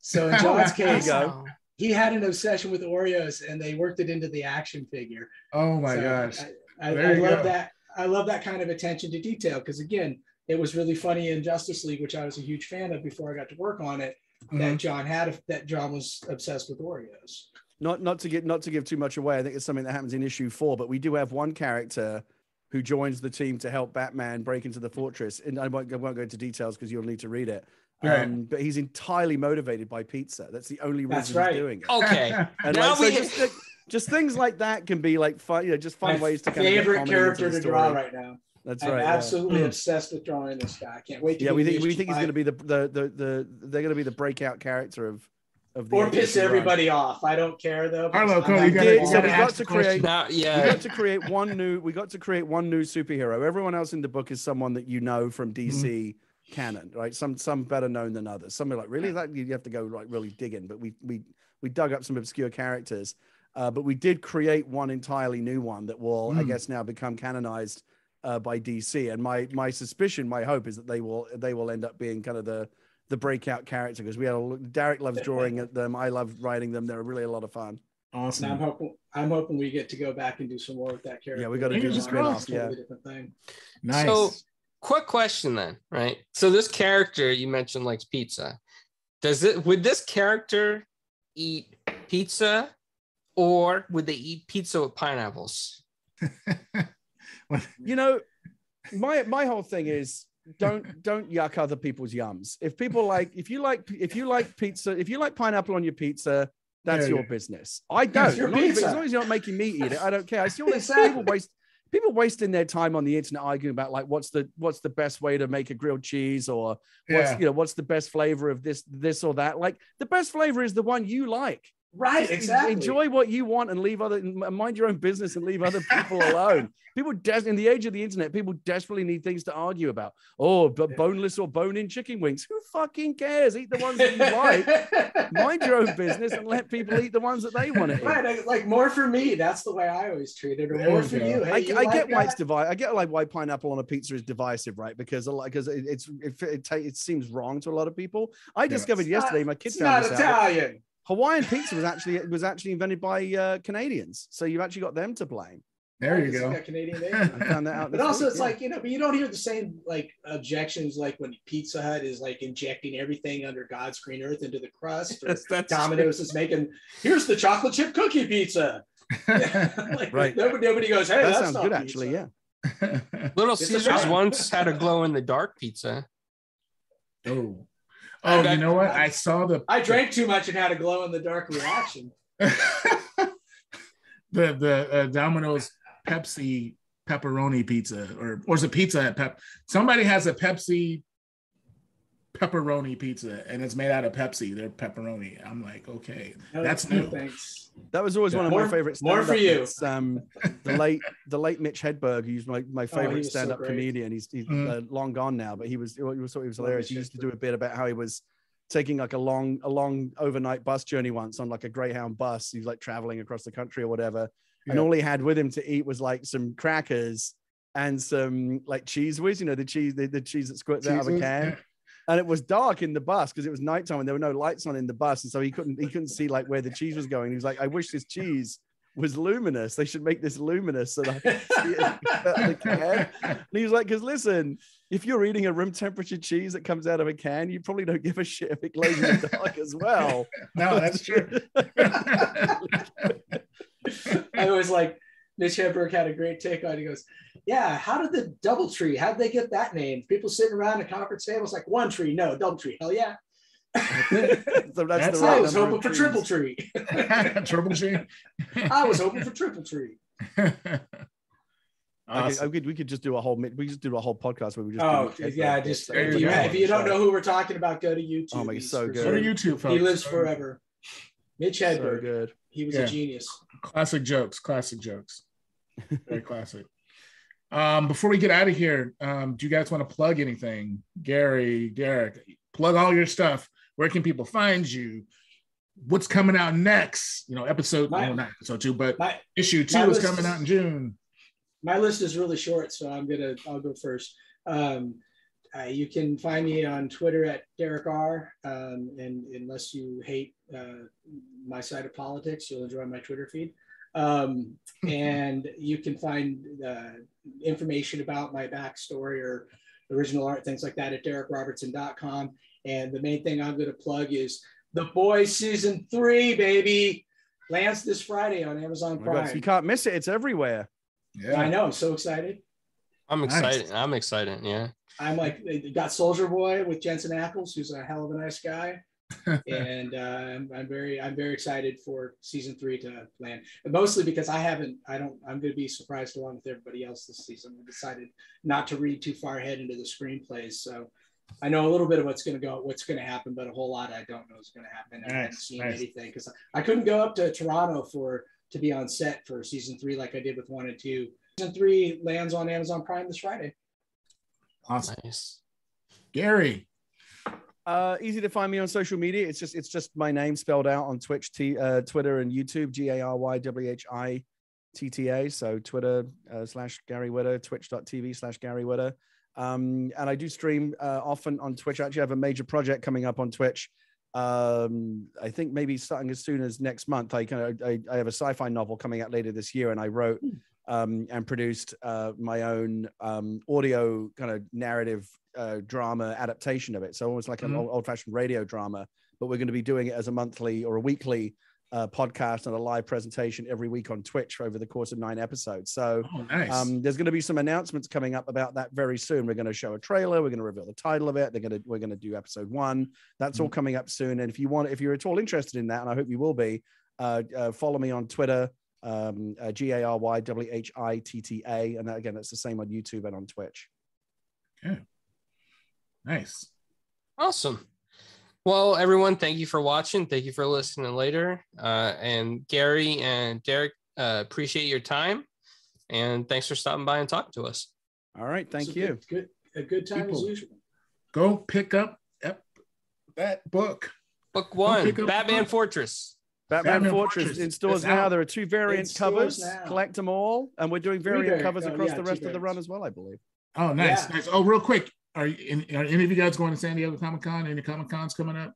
So in J'onn's case, go. he had an obsession with Oreos, and they worked it into the action figure. Oh my So gosh. I, I, There I love go. that. I love that kind of attention to detail because again, it was really funny in Justice League, which I was a huge fan of before I got to work on it. Mhm. That J'onn had that J'onn was obsessed with Oreos. not not to get not to give too much away. I think it's something that happens in issue four, but we do have one character who joins the team to help Batman break into the fortress. And I won't, I won't go into details because you'll need to read it. Right. Um, but he's entirely motivated by pizza. That's the only reason That's he's doing it. Okay. And Now like, so just, just things like that can be like fun, you know, just fun My ways to kind of favorite comedy character the to draw right now. That's I'm right. absolutely Mm. obsessed with drawing this guy. I can't wait to Yeah, we think we think he's going to be the, the the the they're going to be the breakout character of of the or agency piss run. everybody off. I don't care though. because Harlow, I'm Cole, you gotta- did, so we got to the question. create Now, we got to create one new we got to create one new superhero everyone else in the book is someone that you know from dc Mm-hmm. canon right some some better known than others some are like really that you have to go like really digging but we we we dug up some obscure characters uh, but we did create one entirely new one that will i Mm. guess now become canonized uh, by dc and my my suspicion my hope is that they will they will end up being kind of the the breakout character because we had a look darick loves drawing at them i love writing them they're really a lot of fun And I'm Awesome. hoping I'm hoping we get to go back and do some more with that character. Yeah, we gotta do the It's a spin-off, totally yeah. different thing. Nice. So, quick question then, right? So this character you mentioned likes pizza. Does it would this character eat pizza or would they eat pizza with pineapples? you know my my whole thing is don't don't yuck other people's yums. If people like if you like if you like pizza if you like pineapple on your pizza that's Yeah, your yeah. business. I don't. As long as- as long as you're not making me eat it i don't care. I see all these people waste people wasting their time on the internet arguing about like what's the what's the best way to make a grilled cheese or what's yeah. you know what's the best flavor of this this or that. Like the best flavor is the one you like Right, exactly. Enjoy what you want and leave other mind your own business and leave other people alone. People des- in the age of the internet, people desperately need things to argue about. Oh, but boneless or bone-in chicken wings. Who fucking cares? Eat the ones that you like. Mind your own business and let people eat the ones that they want to eat. Right, like more for me. That's the way I always treat it. Or There more for go. you. Hey, I, you I like get why that? it's divisive. I get like why pineapple on a pizza is divisive, right? Because like because it, it's it, it, it seems wrong to a lot of people. I discovered It's not- yesterday. My kids It's found not this out. Italian. Hawaiian pizza was actually was actually invented by uh, Canadians, so you've actually got them to blame. There you go. got Canadian I found that out. But also, week, it's yeah. like you know, but you don't hear the same like objections like when Pizza Hut is like injecting everything under God's green earth into the crust, or That's- that's Domino's is making here's the chocolate chip cookie pizza. like, Right. Nobody, nobody goes, hey, that that's sounds not good, pizza. actually. Yeah. Little Caesars once had a glow in the dark pizza. oh, oh, you know what? I saw the I drank too much and had a glow in the dark reaction. the the uh, Domino's Pepsi pepperoni pizza, or or is it pizza at pep? Somebody has a Pepsi pepperoni pizza, and it's made out of Pepsi. They're pepperoni. I'm like, okay, No, that's no new. thanks. That was always one of More- my favorite. more for you. bits. Um, the late, the late Mitch Hedberg, who's my, my Oh, favorite was so stand-up great. comedian. He's, he's Mm. uh, long gone now, but he was. He was thought he was hilarious. He used to do a bit about how he was taking like a long, a long overnight bus journey once on like a Greyhound bus. He's like traveling across the country or whatever, and all he had with him to eat was like some crackers and some like Cheez Whiz. You know, the cheese, the, the cheese that squirts out of a Jesus. can and it was dark in the bus because it was nighttime and there were no lights on in the bus and so he couldn't he couldn't see like where the cheese was going he was like i wish this cheese was luminous they should make this luminous so that I could see it the can. and he was like because listen if you're eating a room temperature cheese that comes out of a can you probably don't give a shit if it glows in the dark as well no, that's true. I was like, Mitch Hedberg had a great take on. it. He goes, "Yeah, how did the double tree? How did they get that name? People sitting around a conference table. It's like one tree, no double tree. Hell yeah! so that's, That's the I was hoping for triple tree. Triple tree. I was hoping for triple tree. I could- I Awesome. could- we could just do a whole mi- we just do a whole podcast where we just oh, do Oh Mitch yeah, bits. just That if you, if you don't know who we're talking about, go to YouTube. Oh my, He's so good. Go to YouTube, folks. He lives forever. Mitch so Hedberg. good he was Yeah. a genius. Classic jokes. Classic jokes. Very classic. Um, before we get out of here, um, do you guys want to plug anything? Gary, Darick, plug all your stuff. Where can people find you? What's coming out next? You know, episode, My- no, not episode two, but My issue two is coming is- out in June. my list is really short, so I'm gonna I'll go first. Um, uh, you can find me on Twitter at Darick R. Um, and unless you hate uh, my side of politics, you'll enjoy my Twitter feed. Um, and you can find uh, information about my backstory or original art, things like that at darickrobertson.com. And the main thing I'm going to plug is The Boys season three, baby. Lands this Friday on Amazon Oh my Prime. you can't miss it it's everywhere Yeah. I know, I'm so excited. I'm Nice. excited. I'm excited. Yeah. I'm like, they got Soldier Boy with Jensen Ackles, who's a hell of a nice guy, and uh, I'm, I'm very, I'm very excited for season three to land. Mostly because I haven't, I don't, I'm going to be surprised along with everybody else this season. I decided not to read too far ahead into the screenplays, so I know a little bit of what's going to go, what's going to happen, but a whole lot I don't know is going to happen. I haven't seen nice. anything because I couldn't go up to Toronto for to be on set for season three like I did with one and two. Season three lands on Amazon Prime this Friday. Awesome. Nice. Gary. Uh, easy to find me on social media. It's just it's just my name spelled out on Twitch, T, uh, Twitter, and YouTube. G A R Y W H I T T A. So Twitter uh, slash Gary Whitta, Twitch.tv slash Gary Whitta. Um, and I do stream uh, often on Twitch. I actually have a major project coming up on Twitch. Um, I think maybe starting as soon as next month. I kind of I, I have a sci-fi novel coming out later this year, and I wrote um, and produced uh, my own um, audio kind of narrative uh, drama adaptation of it. So almost like an Mhm. old, old-fashioned radio drama, but we're going to be doing it as a monthly or a weekly uh, podcast and a live presentation every week on Twitch over the course of nine episodes. So Oh, nice. um, there's going to be some announcements coming up about that very soon. We're going to show a trailer. We're going to reveal the title of it. They're going to we're going to do episode one. That's all coming up soon. And if you want, if you're at all interested in that, and I hope you will be, uh, uh, follow me on Twitter, um, uh, G A R Y W H I T T A, and that, again, that's the same on YouTube and on Twitch. Okay. nice. Awesome. Well, everyone, thank you for watching. Thank you for listening later. Uh, and Gary and Darick, uh, appreciate your time. And thanks for stopping by and talking to us. All right, thank It's a you. Good, good, a good time as usual. Go pick up that book. Book one pick up- Batman Fortress. Batman, Batman Fortress, Fortress in stores now. out. There are two variant covers. now. Collect them all, and we're doing variant variant- covers oh, across yeah, the rest of the run as well, I believe. Oh, nice, Yeah. nice. Oh, real quick, are, you, are any of you guys going to San Diego Comic Con? Any Comic Cons coming up?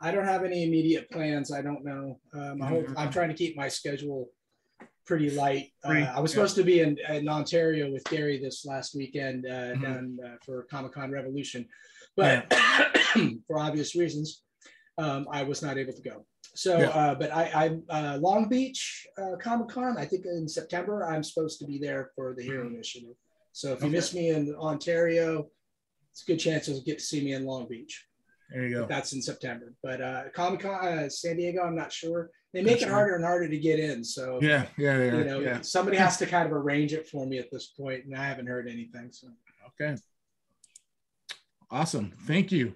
I don't have any immediate plans. I don't know. Um, I hope. I'm trying to keep my schedule pretty light. Uh, I was yeah. supposed to be in, in Ontario with Gary this last weekend uh, Mhm. down uh, for Comic Con Revolution, but for obvious reasons, um, I was not able to go. So, Yeah. uh, but I, I'm uh, Long Beach uh, Comic Con. I think in September I'm supposed to be there for the Hero Initiative. So if you Okay. miss me in Ontario, it's a good chance you'll get to see me in Long Beach. There you go. That's in September. But uh, Comic Con uh, San Diego, I'm not sure. They make Not it harder and harder to get in. So Yeah, yeah, they you know, yeah. somebody has to kind of arrange it for me at this point, and I haven't heard anything. So Okay. Awesome. Thank you.